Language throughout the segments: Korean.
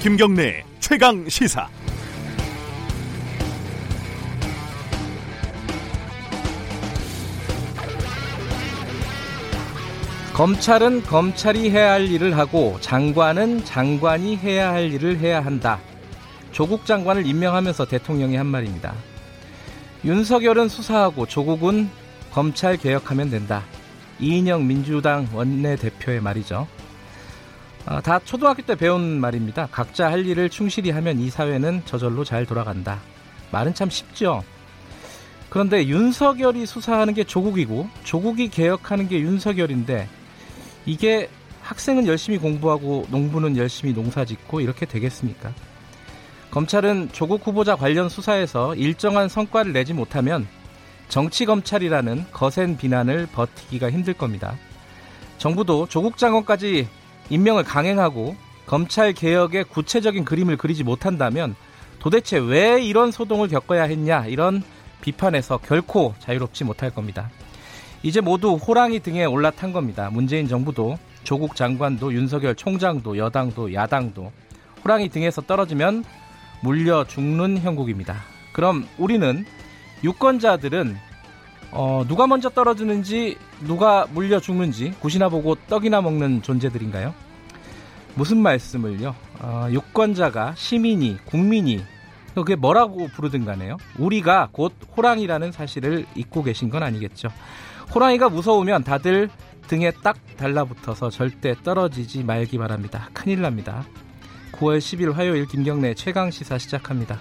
김경래 최강 시사. 검찰은 검찰이 해야 할 일을 하고 장관은 장관이 해야 할 일을 해야 한다. 조국 장관을 임명하면서 대통령이 한 말입니다. 윤석열은 수사하고 조국은 검찰 개혁하면 된다. 이인영 민주당 원내대표의 말이죠. 아, 다 초등학교 때 배운 말입니다. 각자 할 일을 충실히 하면 이 사회는 저절로 잘 돌아간다. 말은 참 쉽죠. 그런데 윤석열이 수사하는 게 조국이고 조국이 개혁하는 게 윤석열인데 이게 학생은 열심히 공부하고 농부는 열심히 농사 짓고 이렇게 되겠습니까? 검찰은 조국 후보자 관련 수사에서 일정한 성과를 내지 못하면 정치검찰이라는 거센 비난을 버티기가 힘들 겁니다. 정부도 조국 장관까지 임명을 강행하고 검찰 개혁의 구체적인 그림을 그리지 못한다면 도대체 왜 이런 소동을 겪어야 했냐 이런 비판에서 결코 자유롭지 못할 겁니다. 이제 모두 호랑이 등에 올라탄 겁니다. 문재인 정부도 조국 장관도 윤석열 총장도 여당도 야당도 호랑이 등에서 떨어지면 물려 죽는 형국입니다. 그럼 우리는 유권자들은 어, 누가 먼저 떨어지는지 누가 물려 죽는지 굿이나 보고 떡이나 먹는 존재들인가요? 무슨 말씀을요? 어, 유권자가 시민이 국민이 그게 뭐라고 부르든 간에요. 우리가 곧 호랑이라는 사실을 잊고 계신 건 아니겠죠. 호랑이가 무서우면 다들 등에 딱 달라붙어서 절대 떨어지지 말기 바랍니다. 큰일 납니다. 9월 10일 화요일 김경래 최강 시사 시작합니다.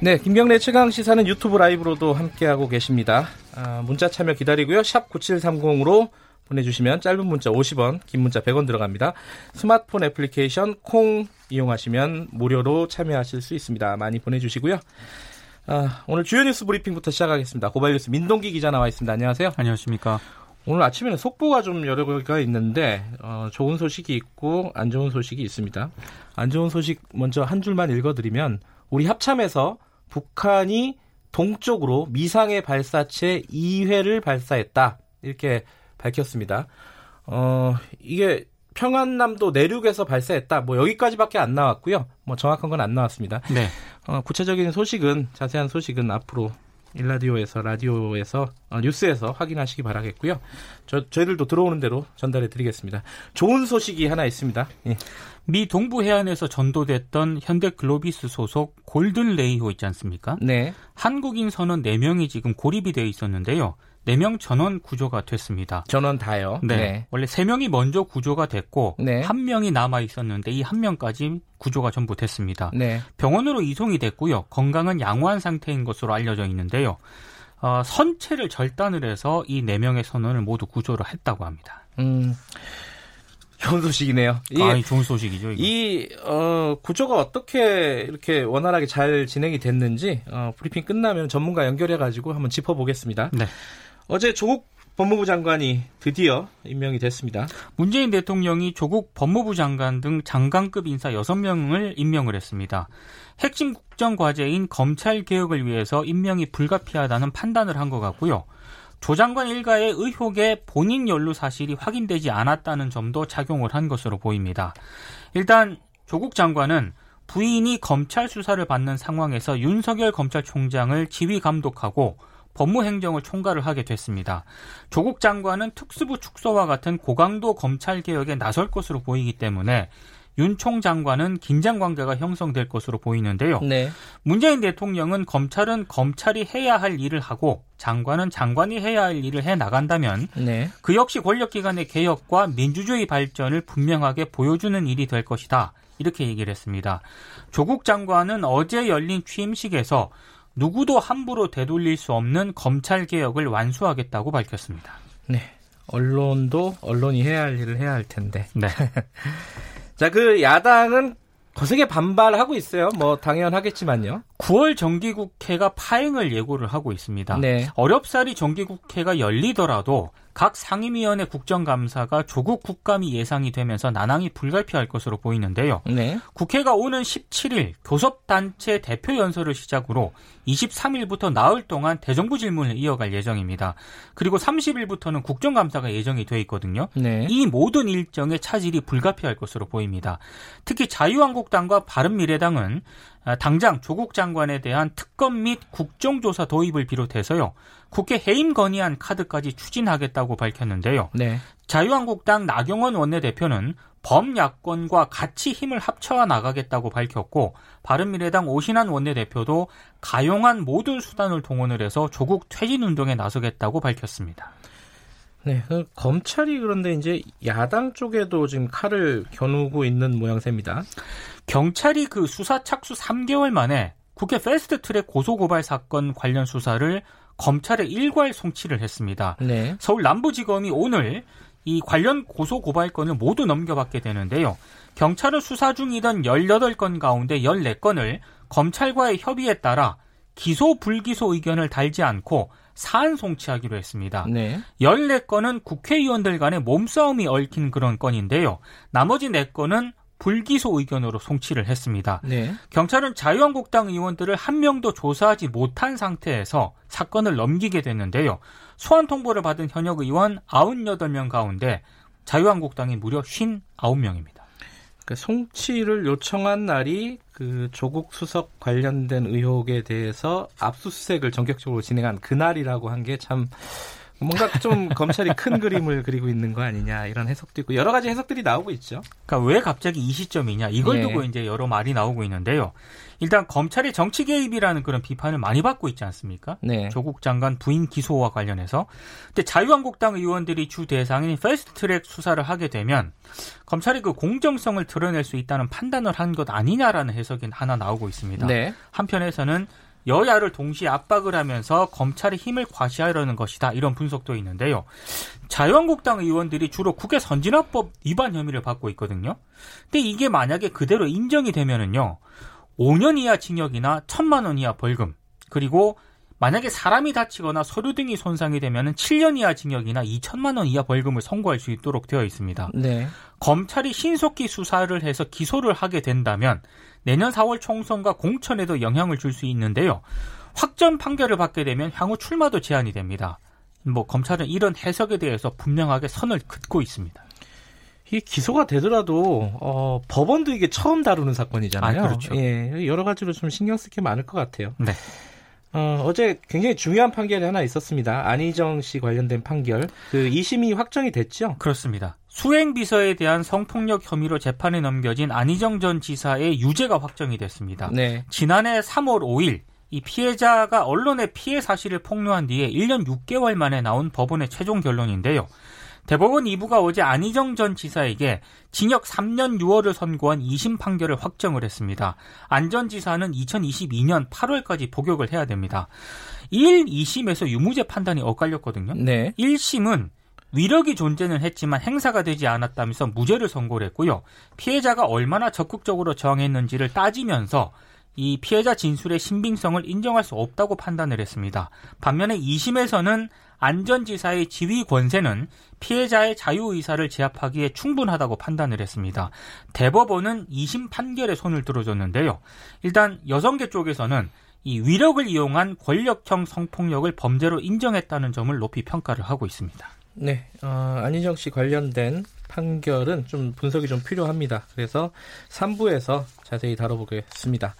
네, 김경래 최강 시사는 유튜브 라이브로도 함께하고 계십니다. 아, 문자 참여 기다리고요. 샵 9730으로 보내주시면 짧은 문자 50원, 긴 문자 100원 들어갑니다. 스마트폰 애플리케이션 콩 이용하시면 무료로 참여하실 수 있습니다. 많이 보내주시고요. 아, 오늘 주요 뉴스 브리핑부터 시작하겠습니다. 고발 뉴스 민동기 기자 나와 있습니다. 안녕하세요. 안녕하십니까. 오늘 아침에는 속보가 좀 여러 개가 있는데 어, 좋은 소식이 있고 안 좋은 소식이 있습니다. 안 좋은 소식 먼저 한 줄만 읽어드리면 우리 합참에서 북한이 동쪽으로 미상의 발사체 2회를 발사했다. 이렇게 밝혔습니다. 어, 이게 평안남도 내륙에서 발사했다. 뭐 여기까지밖에 안 나왔고요. 뭐 정확한 건 안 나왔습니다. 네. 어, 구체적인 소식은 자세한 소식은 앞으로 일라디오에서 라디오에서 어, 뉴스에서 확인하시기 바라겠고요. 저 저희들도 들어오는 대로 전달해 드리겠습니다. 좋은 소식이 하나 있습니다. 예. 미 동부 해안에서 전도됐던 현대 글로비스 소속 골든 레이호 있지 않습니까? 네. 한국인 선원 4명이 지금 고립이 되어 있었는데요. 4명 전원 구조가 됐습니다. 전원 다요. 네. 네. 원래 3명이 먼저 구조가 됐고 네. 1명이 남아 있었는데 이 1명까지 구조가 전부 됐습니다. 네. 병원으로 이송이 됐고요. 건강은 양호한 상태인 것으로 알려져 있는데요. 어, 선체를 절단을 해서 이 4명의 선원을 모두 구조를 했다고 합니다. 음. 좋은 소식이네요. 이, 아, 좋은 소식이죠. 이거. 이 어, 구조가 어떻게 이렇게 원활하게 잘 진행이 됐는지 어, 브리핑 끝나면 전문가 연결해 가지고 한번 짚어보겠습니다. 네. 어제 조국 법무부 장관이 드디어 임명이 됐습니다. 문재인 대통령이 조국 법무부 장관 등 장관급 인사 6명을 임명을 했습니다. 핵심 국정 과제인 검찰 개혁을 위해서 임명이 불가피하다는 판단을 한 것 같고요. 조 장관 일가의 의혹에 본인 연루 사실이 확인되지 않았다는 점도 작용을 한 것으로 보입니다. 일단 조국 장관은 부인이 검찰 수사를 받는 상황에서 윤석열 검찰총장을 지휘 감독하고 법무행정을 총괄을 하게 됐습니다. 조국 장관은 특수부 축소와 같은 고강도 검찰 개혁에 나설 것으로 보이기 때문에 윤 총 장관은 긴장 관계가 형성될 것으로 보이는데요. 네. 문재인 대통령은 검찰은 검찰이 해야 할 일을 하고 장관은 장관이 해야 할 일을 해 나간다면 네. 그 역시 권력기관의 개혁과 민주주의 발전을 분명하게 보여주는 일이 될 것이다. 이렇게 얘기를 했습니다. 조국 장관은 어제 열린 취임식에서 누구도 함부로 되돌릴 수 없는 검찰 개혁을 완수하겠다고 밝혔습니다. 네. 언론도 언론이 해야 할 일을 해야 할 텐데. 네. 자, 그 야당은 거세게 반발하고 있어요. 뭐 당연하겠지만요. 9월 정기국회가 파행을 예고를 하고 있습니다. 네. 어렵사리 정기국회가 열리더라도 각 상임위원회 국정감사가 조국 국감이 예상이 되면서 난항이 불가피할 것으로 보이는데요. 네. 국회가 오는 17일 교섭단체 대표 연설을 시작으로 23일부터 나흘 동안 대정부 질문을 이어갈 예정입니다. 그리고 30일부터는 국정감사가 예정이 돼 있거든요. 네. 이 모든 일정의 차질이 불가피할 것으로 보입니다. 특히 자유한국당과 바른미래당은 아, 당장 조국 장 관에 대한 특검 및 국정조사 도입을 비롯해서요. 국회 해임 건의안 카드까지 추진하겠다고 밝혔는데요. 네. 자유한국당 나경원 원내대표는 범야권과 같이 힘을 합쳐 나가겠다고 밝혔고 바른미래당 오신환 원내대표도 가용한 모든 수단을 동원을 해서 조국 퇴진 운동에 나서겠다고 밝혔습니다. 네, 그 검찰이 그런데 이제 야당 쪽에도 지금 칼을 겨누고 있는 모양새입니다. 경찰이 그 수사 착수 3개월 만에 국회 패스트트랙 고소고발 사건 관련 수사를 검찰에 일괄 송치를 했습니다. 네. 서울 남부지검이 오늘 이 관련 고소고발 건을 모두 넘겨받게 되는데요. 경찰은 수사 중이던 18건 가운데 14건을 검찰과의 협의에 따라 기소 불기소 의견을 달지 않고 사안 송치하기로 했습니다. 네. 14건은 국회의원들 간의 몸싸움이 얽힌 그런 건인데요. 나머지 4건은 불기소 의견으로 송치를 했습니다. 네. 경찰은 자유한국당 의원들을 한 명도 조사하지 못한 상태에서 사건을 넘기게 됐는데요. 소환 통보를 받은 현역 의원 98명 가운데 자유한국당이 무려 59명입니다. 그 송치를 요청한 날이 그 조국 수석 관련된 의혹에 대해서 압수수색을 전격적으로 진행한 그날이라고 한 게 참 뭔가 좀 검찰이 큰 그림을 그리고 있는 거 아니냐 이런 해석도 있고 여러 가지 해석들이 나오고 있죠. 그러니까 왜 갑자기 이 시점이냐 이걸 예. 두고 이제 여러 말이 나오고 있는데요. 일단 검찰이 정치 개입이라는 그런 비판을 많이 받고 있지 않습니까? 네. 조국 장관 부인 기소와 관련해서. 근데 자유한국당 의원들이 주 대상인 패스트트랙 수사를 하게 되면 검찰이 그 공정성을 드러낼 수 있다는 판단을 한 것 아니냐라는 해석이 하나 나오고 있습니다. 네. 한편에서는 여야를 동시에 압박을 하면서 검찰의 힘을 과시하려는 것이다. 이런 분석도 있는데요. 자유한국당 의원들이 주로 국회 선진화법 위반 혐의를 받고 있거든요. 근데 이게 만약에 그대로 인정이 되면은요. 5년 이하 징역이나 1천만 원 이하 벌금 그리고 만약에 사람이 다치거나 서류 등이 손상이 되면은 7년 이하 징역이나 2천만 원 이하 벌금을 선고할 수 있도록 되어 있습니다. 네. 검찰이 신속히 수사를 해서 기소를 하게 된다면 내년 4월 총선과 공천에도 영향을 줄 수 있는데요. 확정 판결을 받게 되면 향후 출마도 제한이 됩니다. 뭐 검찰은 이런 해석에 대해서 분명하게 선을 긋고 있습니다. 이 기소가 되더라도 어, 법원도 이게 처음 다루는 사건이잖아요. 아, 그렇죠. 예, 여러 가지로 좀 신경 쓸 게 많을 것 같아요. 네. 어, 어제 굉장히 중요한 판결이 하나 있었습니다. 안희정 씨 관련된 판결. 그 2심이 확정이 됐죠? 그렇습니다. 수행 비서에 대한 성폭력 혐의로 재판에 넘겨진 안희정 전 지사의 유죄가 확정이 됐습니다. 네. 지난해 3월 5일 이 피해자가 언론의 피해 사실을 폭로한 뒤에 1년 6개월 만에 나온 법원의 최종 결론인데요. 대법원 2부가 어제 안희정 전 지사에게 징역 3년 6월을 선고한 2심 판결을 확정을 했습니다. 안 전 지사는 2022년 8월까지 복역을 해야 됩니다. 1, 2심에서 유무죄 판단이 엇갈렸거든요. 네. 1심은 위력이 존재는 했지만 행사가 되지 않았다면서 무죄를 선고를 했고요. 피해자가 얼마나 적극적으로 저항했는지를 따지면서 이 피해자 진술의 신빙성을 인정할 수 없다고 판단을 했습니다. 반면에 2심에서는 안전지사의 지휘 권세는 피해자의 자유의사를 제압하기에 충분하다고 판단을 했습니다. 대법원은 2심 판결에 손을 들어줬는데요. 일단 여성계 쪽에서는 이 위력을 이용한 권력형 성폭력을 범죄로 인정했다는 점을 높이 평가를 하고 있습니다. 네. 어, 안희정 씨 관련된 판결은 좀 분석이 좀 필요합니다. 그래서 3부에서 자세히 다뤄보겠습니다.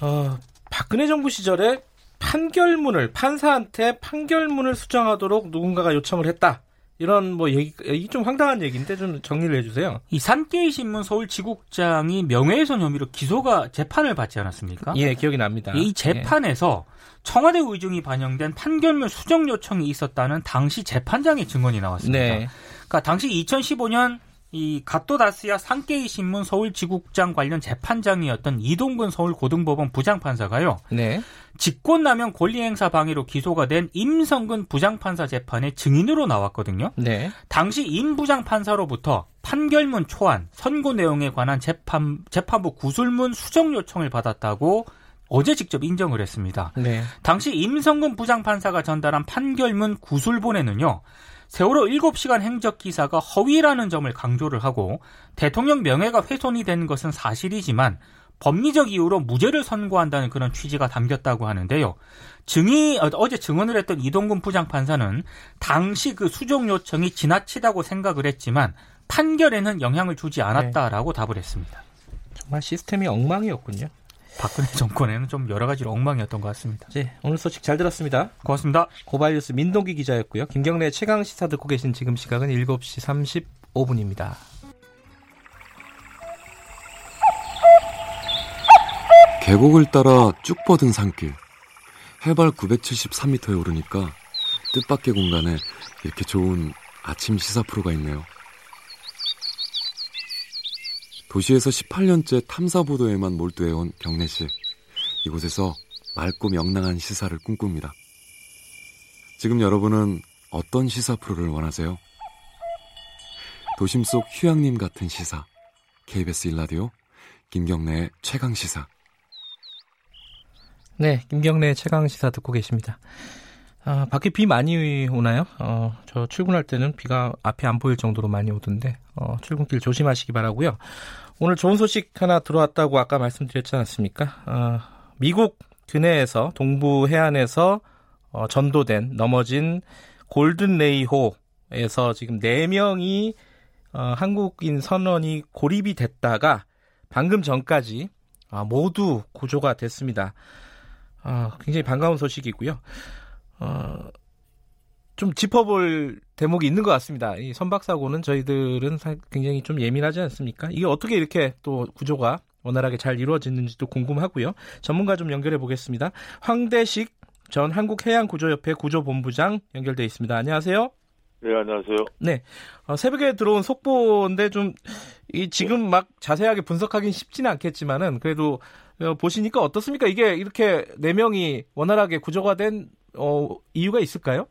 어, 박근혜 정부 시절에 판결문을 판사한테 판결문을 수정하도록 누군가가 요청을 했다. 이런 뭐 얘기 이게 좀 황당한 얘기인데 좀 정리를 해주세요. 이 산케이 신문 서울 지국장이 명예훼손 혐의로 기소가 재판을 받지 않았습니까? 예, 기억이 납니다. 이 재판에서 청와대 의중이 반영된 판결문 수정 요청이 있었다는 당시 재판장의 증언이 나왔습니다. 네. 그러니까 당시 2015년 이 갓도다스야 산케이 신문 서울 지국장 관련 재판장이었던 이동근 서울 고등법원 부장판사가요. 네. 직권남용 권리행사 방해로 기소가 된 임성근 부장판사 재판에 증인으로 나왔거든요. 네. 당시 임 부장판사로부터 판결문 초안, 선고 내용에 관한 재판, 재판부 구술문 수정 요청을 받았다고 어제 직접 인정을 했습니다. 네. 당시 임성근 부장판사가 전달한 판결문 구술본에는요. 세월호 7시간 행적 기사가 허위라는 점을 강조를 하고 대통령 명예가 훼손이 된 것은 사실이지만 법리적 이유로 무죄를 선고한다는 그런 취지가 담겼다고 하는데요. 증인 어, 어제 증언을 했던 이동근 부장판사는 당시 그 수정 요청이 지나치다고 생각을 했지만 판결에는 영향을 주지 않았다라고 네. 답을 했습니다. 정말 시스템이 엉망이었군요. 박근혜 정권에는 좀 여러 가지로 엉망이었던 것 같습니다. 네, 오늘 소식 잘 들었습니다. 고맙습니다. 고발뉴스 민동기 기자였고요. 김경래 최강 시사 듣고 계신 지금 시각은 7시 35분입니다. 계곡을 따라 쭉 뻗은 산길. 해발 973m에 오르니까 뜻밖의 공간에 이렇게 좋은 아침 시사 프로가 있네요. 도시에서 18년째 탐사 보도에만 몰두해온 경래 씨. 이곳에서 맑고 명랑한 시사를 꿈꿉니다. 지금 여러분은 어떤 시사 프로를 원하세요? 도심 속 휴양림 같은 시사. KBS 일라디오 김경래의 최강 시사. 네, 김경래 최강 시사 듣고 계십니다. 아, 밖에 비 많이 오나요? 어, 저 출근할 때는 비가 앞에 안 보일 정도로 많이 오던데, 어, 출근길 조심하시기 바라고요 오늘 좋은 소식 하나 들어왔다고 아까 말씀드렸지 않았습니까? 어, 미국 근해에서, 동부 해안에서 어, 전도된, 넘어진 골든 레이호에서 지금 4명이 어, 한국인 선원이 고립이 됐다가 방금 전까지 아, 모두 구조가 됐습니다. 아, 굉장히 반가운 소식이고요. 어, 좀 짚어볼 대목이 있는 것 같습니다. 이 선박 사고는 저희들은 굉장히 좀 예민하지 않습니까? 이게 어떻게 이렇게 또 구조가 원활하게 잘 이루어지는지도 궁금하고요. 전문가 좀 연결해 보겠습니다. 황대식 전 한국해양구조협회 구조본부장 연결돼 있습니다. 안녕하세요. 네, 안녕하세요. 네. 어, 새벽에 들어온 속보인데 좀, 이, 지금 막 자세하게 분석하기는 쉽지는 않겠지만은, 그래도 어, 보시니까 어떻습니까? 이게 이렇게 네 명이 원활하게 구조가 된 어, 이유가 있을까요?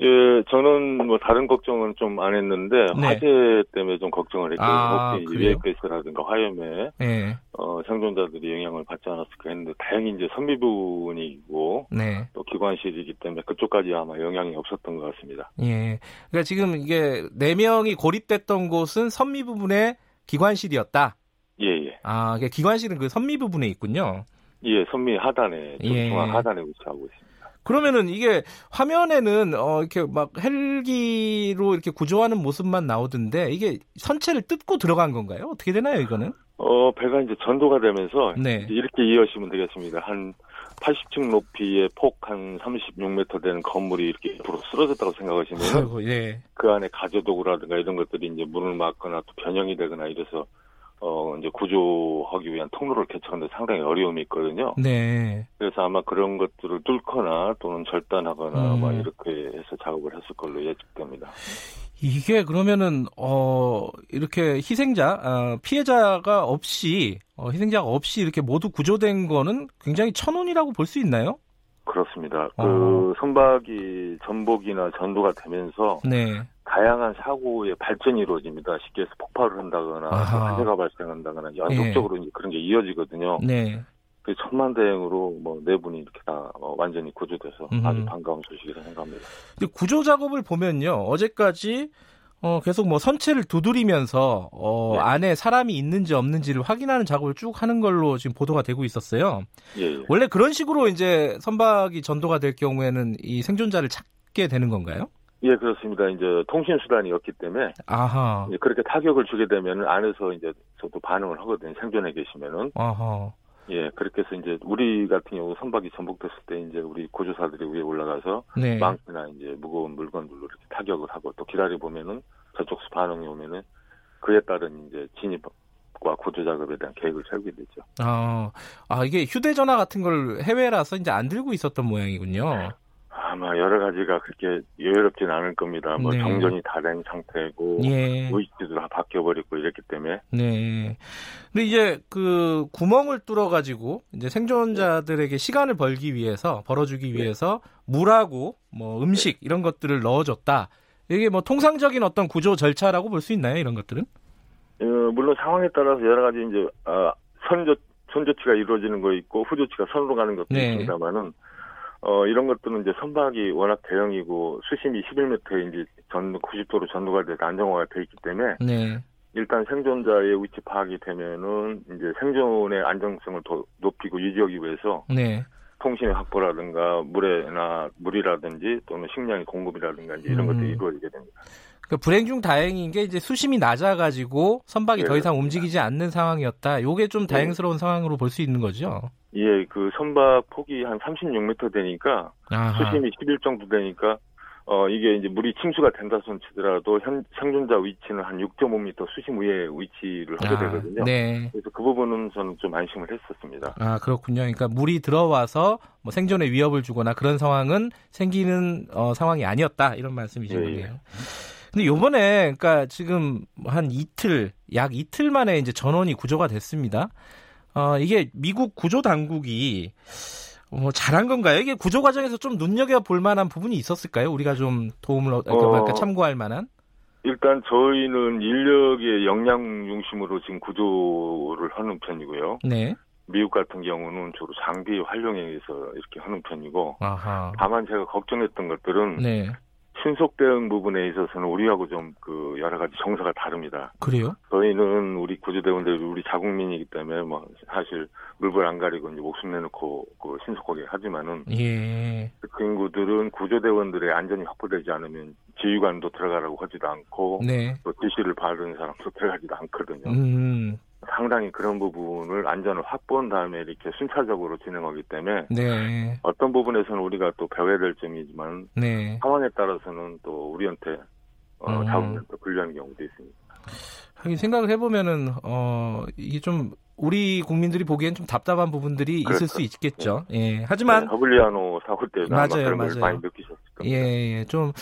예, 저는 뭐 다른 걱정은 좀 안 했는데 네. 화재 때문에 좀 걱정을 했죠. 아, 혹시 유해가스라든가 화염에 네. 어, 생존자들이 영향을 받지 않았을까 했는데 다행히 이제 선미 부분이고 네. 또 기관실이기 때문에 그쪽까지 아마 영향이 없었던 것 같습니다. 예, 그러니까 지금 이게 네 명이 고립됐던 곳은 선미 부분의 기관실이었다. 예, 예. 아, 기관실은 그 선미 부분에 있군요. 예, 선미 하단에, 예. 중앙 하단에 위치하고 있습니다. 그러면은 이게 화면에는 어 이렇게 막 헬기로 이렇게 구조하는 모습만 나오던데 이게 선체를 뜯고 들어간 건가요? 어떻게 되나요, 이거는? 어, 배가 이제 전도가 되면서 네. 이렇게 이해하시면 되겠습니다. 한 80층 높이의 폭 한 36m 되는 건물이 이렇게 앞으로 쓰러졌다고 생각하시면 예. 그 안에 가재도구라든가 이런 것들이 이제 문을 막거나 또 변형이 되거나 이래서 어, 이제 구조하기 위한 통로를 개척하는데 상당히 어려움이 있거든요. 네. 그래서 아마 그런 것들을 뚫거나 또는 절단하거나 음. 막 이렇게 해서 작업을 했을 걸로 예측됩니다. 이게 그러면은 어 이렇게 희생자 어, 피해자가 없이 어, 희생자가 없이 이렇게 모두 구조된 거는 굉장히 천운이라고 볼 수 있나요? 그렇습니다. 어. 그 선박이 전복이나 전도가 되면서 네. 다양한 사고의 발전이 이루어집니다. 쉽게 해서 폭발을 한다거나 화재가 발생한다거나 연속적으로 네. 그런 게 이어지거든요. 네. 그 천만다행으로 뭐 네 분이 이렇게 다 어, 완전히 구조돼서 음. 아주 반가운 소식이라 생각합니다. 근데 구조 작업을 보면요, 어제까지 어, 계속 뭐 선체를 두드리면서 어, 네. 안에 사람이 있는지 없는지를 확인하는 작업을 쭉 하는 걸로 지금 보도가 되고 있었어요. 예, 예. 원래 그런 식으로 이제 선박이 전도가 될 경우에는 이 생존자를 찾게 되는 건가요? 예, 그렇습니다. 이제 통신 수단이었기 때문에 아하. 그렇게 타격을 주게 되면 안에서 이제 저도 반응을 하거든요. 생존해 계시면은. 아하. 예, 그렇게 해서 이제 우리 같은 경우 선박이 전복됐을 때 이제 우리 구조사들이 위에 올라가서 네. 망치나 이제 무거운 물건들로 이렇게 타격을 하고 또 기다려 보면은 저쪽서 반응이 오면은 그에 따른 이제 진입 과 구조 작업에 대한 계획을 세우게 되죠. 아, 아 이게 휴대전화 같은 걸 해외라서 이제 안 들고 있었던 모양이군요. 아마 여러 가지가 그렇게 여유롭진 않을 겁니다. 뭐 네. 정전이 다 된 상태고 예. 의식도 다 바뀌어 버리고 이랬기 때문에. 네. 근데 이제 그 구멍을 뚫어 가지고 이제 생존자들에게 시간을 벌기 위해서 벌어주기 네. 위해서 물하고 뭐 음식 이런 것들을 넣어줬다. 이게 뭐 통상적인 어떤 구조 절차라고 볼 수 있나요? 이런 것들은? 어, 물론 상황에 따라서 여러 가지 이제 어, 선조 손조치가 이루어지는 거 있고 후조치가 선으로 가는 것도 네. 있습니다만은 어 이런 것들은 이제 선박이 워낙 대형이고 수심이 11m에 이제 전 90도로 전도가 돼서 안정화가 돼 있기 때문에 네. 일단 생존자의 위치 파악이 되면은 이제 생존의 안정성을 더 높이고 유지하기 위해서 네. 통신의 확보라든가 물에나 물이라든지 또는 식량의 공급이라든가 이런 음. 것들이 이루어지게 됩니다. 그 불행 중 다행인 게 이제 수심이 낮아가지고 선박이 예, 더 이상 움직이지 않는 상황이었다. 요게 좀 예. 다행스러운 예. 상황으로 볼 수 있는 거죠. 예, 그 선박 폭이 한 36m 되니까 아하. 수심이 11 정도 되니까 어, 이게 이제 물이 침수가 된다 손 치더라도 현, 생존자 위치는 한 6.5m 수심 위에 위치를 하게 아, 되거든요. 네. 그래서 그 부분은 저는 좀 안심을 했었습니다. 아, 그렇군요. 그러니까 물이 들어와서 뭐 생존에 위협을 주거나 그런 상황은 생기는 어, 상황이 아니었다. 이런 말씀이시네요. 근데 요번에 그러니까 지금 한 이틀 약 이틀 만에 이제 전원이 구조가 됐습니다. 어, 이게 미국 구조 당국이 뭐 잘한 건가요? 이게 구조 과정에서 좀 눈여겨 볼 만한 부분이 있었을까요? 우리가 좀 도움을 어, 그러니까 참고할 만한? 일단 저희는 인력의 역량 중심으로 지금 구조를 하는 편이고요. 네. 미국 같은 경우는 주로 장비 활용에 의해서 이렇게 하는 편이고, 아하. 다만 제가 걱정했던 것들은 네. 신속 대응 부분에 있어서는 우리하고 좀 그 여러 가지 정서가 다릅니다. 그래요? 저희는 우리 구조대원들 우리 자국민이기 때문에 뭐 사실 물불 안 가리고 이제 목숨 내놓고 그 신속하게 하지만은 예. 그 인구들은 구조대원들의 안전이 확보되지 않으면 지휘관도 들어가라고 하지도 않고 네. 또 지시를 받은 사람도 들어가지도 않거든요. 음. 상당히 그런 부분을 안전을 확보한 다음에 이렇게 순차적으로 진행하기 때문에 네. 어떤 부분에서는 우리가 또 배워야 될 점이지만 네. 상황에 따라서는 또 우리한테 어, 음. 자원을 또 분리하는 경우도 있습니다. 하긴 생각을 해보면은 어 이게 좀 우리 국민들이 보기엔 좀 답답한 부분들이 그렇죠. 있을 수 있겠죠. 네. 예. 하지만 네, 허블리아노 사고 때 맞아요, 맞아요. 많이 느끼셨을 겁니다. 예, 예. 좀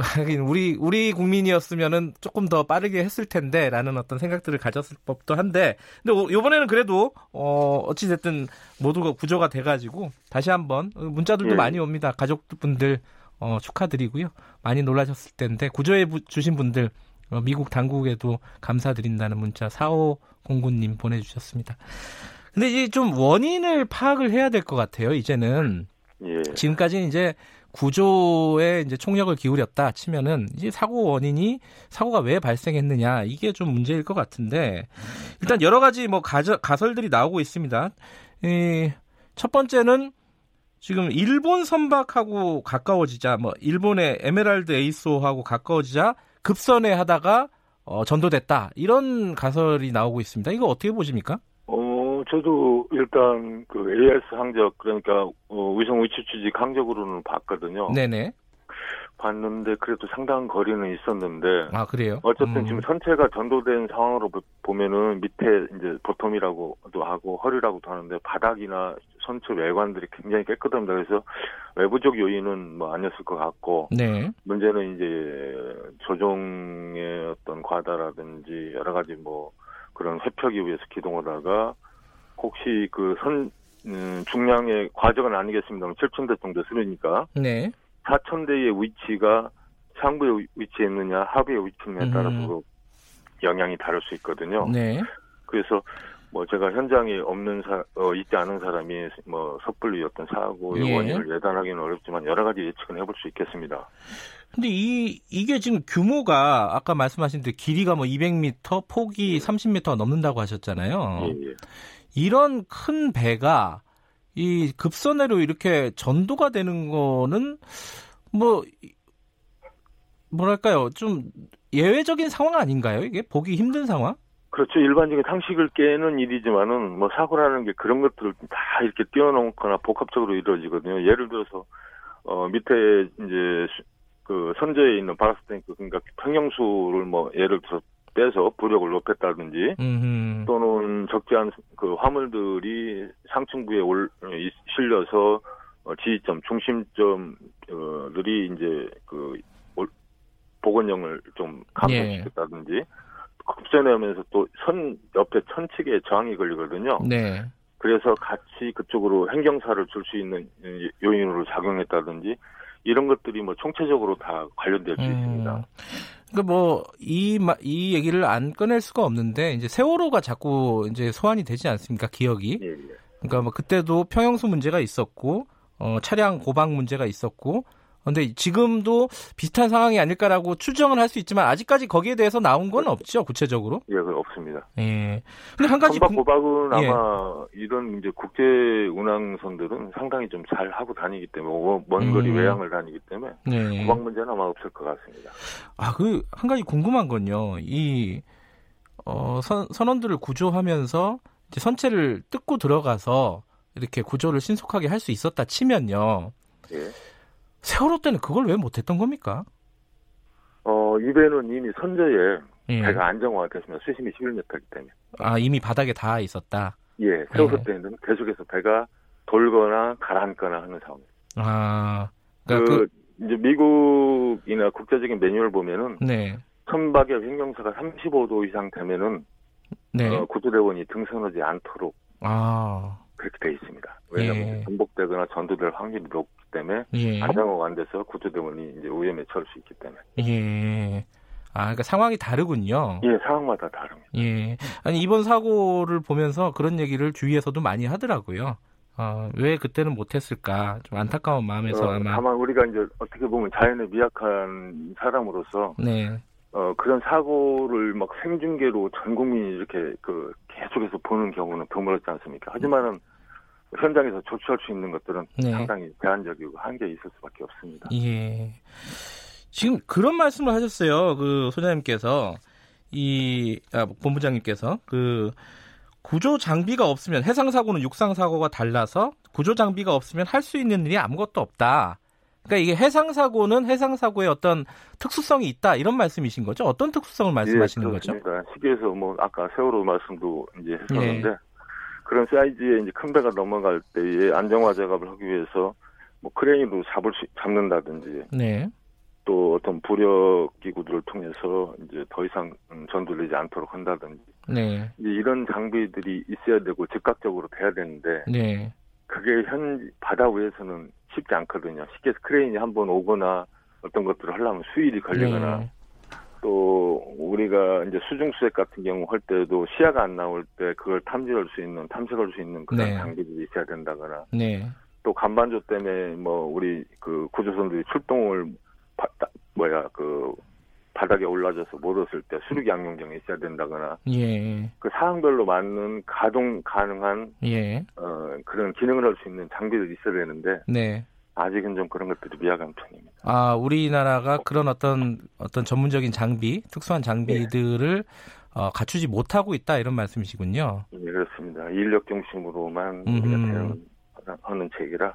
하긴 우리 우리 국민이었으면은 조금 더 빠르게 했을 텐데라는 어떤 생각들을 가졌을 법도 한데 근데 이번에는 그래도 어 어찌 됐든 모두가 구조가 돼 가지고 다시 한번 문자들도 예. 많이 옵니다 가족분들 어 축하드리고요 많이 놀라셨을 텐데 구조해 주신 분들 어, 미국 당국에도 감사드린다는 문자 4509님 보내 주셨습니다. 근데 이제 좀 원인을 파악을 해야 될 것 같아요. 이제는 예. 지금까지는 이제 구조에 이제 총력을 기울였다 치면은 이제 사고 원인이 사고가 왜 발생했느냐 이게 좀 문제일 것 같은데 일단 여러 가지 뭐 가저, 가설들이 나오고 있습니다. 이, 첫 번째는 지금 일본 선박하고 가까워지자 뭐 일본의 에메랄드 에이소하고 가까워지자 급선회 하다가 어, 전도됐다 이런 가설이 나오고 있습니다. 이거 어떻게 보십니까? 저도 일단 그 AS 항적 그러니까 어, 위성 위치 추직 항적으로는 봤거든요. 네네. 봤는데 그래도 상당한 거리는 있었는데 아 그래요? 어쨌든 음. 지금 선체가 전도된 상황으로 보면은 밑에 이제 보텀이라고도 하고 허리라고도 하는데 바닥이나 선체 외관들이 굉장히 깨끗합니다. 그래서 외부적 요인은 뭐 아니었을 것 같고 네. 문제는 이제 조종의 어떤 과다라든지 여러 가지 뭐 그런 회피하기 위해서 기동하다가 혹시 그 선 음, 중량의 과정은 아니겠습니다만 7,000대 정도 쓰으니까 네. 4,000대의 위치가 상부에 위치해 있느냐 하부에 위치느냐에 음. 따라서 음. 영향이 다를 수 있거든요. 네. 그래서 뭐 제가 현장에 없는 사, 어, 있지 않은 사람이 뭐 섣불리 어떤 사고의 예. 원인을 예단하기는 어렵지만 여러 가지 예측은 해볼 수 있겠습니다. 근데 이 이게 지금 규모가 아까 말씀하신 대 길이가 뭐 200m, 폭이 30m가 넘는다고 하셨잖아요. 예, 예. 이런 큰 배가 이 급선회로 이렇게 전도가 되는 거는 뭐 뭐랄까요? 좀 예외적인 상황 아닌가요? 이게? 보기 힘든 상황? 그렇죠. 일반적인 상식을 깨는 일이지만은 뭐 사고라는 게 그런 것들을 다 이렇게 뛰어넘거나 복합적으로 이루어지거든요. 예를 들어서 어 밑에 이제 그 선저에 있는 바라스 탱크 그러니까 평형수를 뭐 예를 들어 빼서 부력을 높였다든지 음흠. 또는 적지 않은 그 화물들이 상층부에 올 실려서 어, 지지점 중심점들이 이제 그 복원형을 좀 감소시켰다든지 예. 급전하면서 또 선 옆에 천측에 저항이 걸리거든요. 네. 그래서 같이 그쪽으로 행경사를 줄 수 있는 요인으로 작용했다든지 이런 것들이 뭐 총체적으로 다 관련될 수 음. 있습니다. 그러니까 뭐이 이 얘기를 안 꺼낼 수가 없는데 이제 세월호가 자꾸 이제 소환이 되지 않습니까 기억이? 예, 예. 그러니까 뭐 그때도 평형수 문제가 있었고 어, 차량 고방 문제가 있었고 근데 지금도 비슷한 상황이 아닐까라고 추정을 할 수 있지만 아직까지 거기에 대해서 나온 건 없죠 구체적으로? 예, 그 없습니다. 예. 근데 한 가지 선박 고박은 예. 아마 이런 이제 국제 운항선들은 상당히 좀 잘 하고 다니기 때문에 먼 거리 음. 외항을 다니기 때문에 예. 고박 문제는 아마 없을 것 같습니다. 아, 그 한 가지 궁금한 건요. 이 어, 선, 선원들을 구조하면서 이제 선체를 뜯고 들어가서 이렇게 구조를 신속하게 할 수 있었다 치면요. 예. 세월호 때는 그걸 왜 못했던 겁니까? 어, 이 배는 이미 선저에 예. 배가 안정화가 됐습니다. 수심이 11m이기 때문에. 아, 이미 바닥에 닿아 있었다? 예, 세월호 예. 때는 계속해서 배가 돌거나 가라앉거나 하는 상황. 아, 그러니까 그, 그, 이제 미국이나 국제적인 매뉴얼 보면은 네. 선박의 횡령사가 35도 이상 되면은 네. 어, 구조대원이 등선하지 않도록 아. 그렇게 돼 있습니다. 왜냐하면 예. 전복되거나 전도될 확률이 높기 때문에 예. 안정화가 안 돼서 구조대원이 이제 오염에 처할 수 있기 때문에. 예. 아, 그러니까 상황이 다르군요. 예, 상황마다 다릅니다. 예. 아니 이번 사고를 보면서 그런 얘기를 주위에서도 많이 하더라고요. 어, 왜 그때는 못했을까 좀 안타까운 마음에서 어, 아마 다만 우리가 이제 어떻게 보면 자연에 미약한 사람으로서 네. 어, 그런 사고를 막 생중계로 전 국민이 이렇게 그 계속해서 보는 경우는 드물었지 않습니까? 하지만은 현장에서 조치할 수 있는 것들은 네. 상당히 제한적이고 한계에 있을 수밖에 없습니다. 예. 지금 그런 말씀을 하셨어요. 그 소장님께서 이 아, 본부장님께서 그 구조 장비가 없으면 해상 사고는 육상 사고가 달라서 구조 장비가 없으면 할 수 있는 일이 아무것도 없다. 그러니까 이게 해상 사고는 해상 사고의 어떤 특수성이 있다 이런 말씀이신 거죠? 어떤 특수성을 말씀하시는 예, 거죠? 시계에서 뭐 아까 세월호 말씀도 이제 했었는데 예. 그런 사이즈의 이제 큰 배가 넘어갈 때에 안정화 작업을 하기 위해서 뭐 크레인으로 잡을 수 잡는다든지 네. 또 어떤 부력 기구들을 통해서 이제 더 이상 전도되지 않도록 한다든지 네. 이런 장비들이 있어야 되고 즉각적으로 돼야 되는데 네. 그게 현 바다 위에서는 쉽지 않거든요. 쉽게 크레인이 한번 오거나 어떤 것들을 하려면 수일이 걸리거나 네. 또 우리가 이제 수중 수색 같은 경우 할 때도 시야가 안 나올 때 그걸 탐지할 수 있는 탐색할 수 있는 그런 네. 장비들이 있어야 된다거나 네. 또 간반조 때문에 뭐 우리 그 구조선들이 출동을 바, 뭐야 그 바닥에 올라져서 못 왔을 때 수륙 양용장에 있어야 된다거나 예. 그 사항별로 맞는 가동 가능한 예. 어, 그런 기능을 할 수 있는 장비들이 있어야 되는데 네. 아직은 좀 그런 것들이 미약한 편입니다. 아 우리나라가 그런 어떤 어떤 전문적인 장비, 특수한 장비들을 네. 어, 갖추지 못하고 있다 이런 말씀이시군요. 네 그렇습니다. 인력 중심으로만 우리가 대응하는 책이라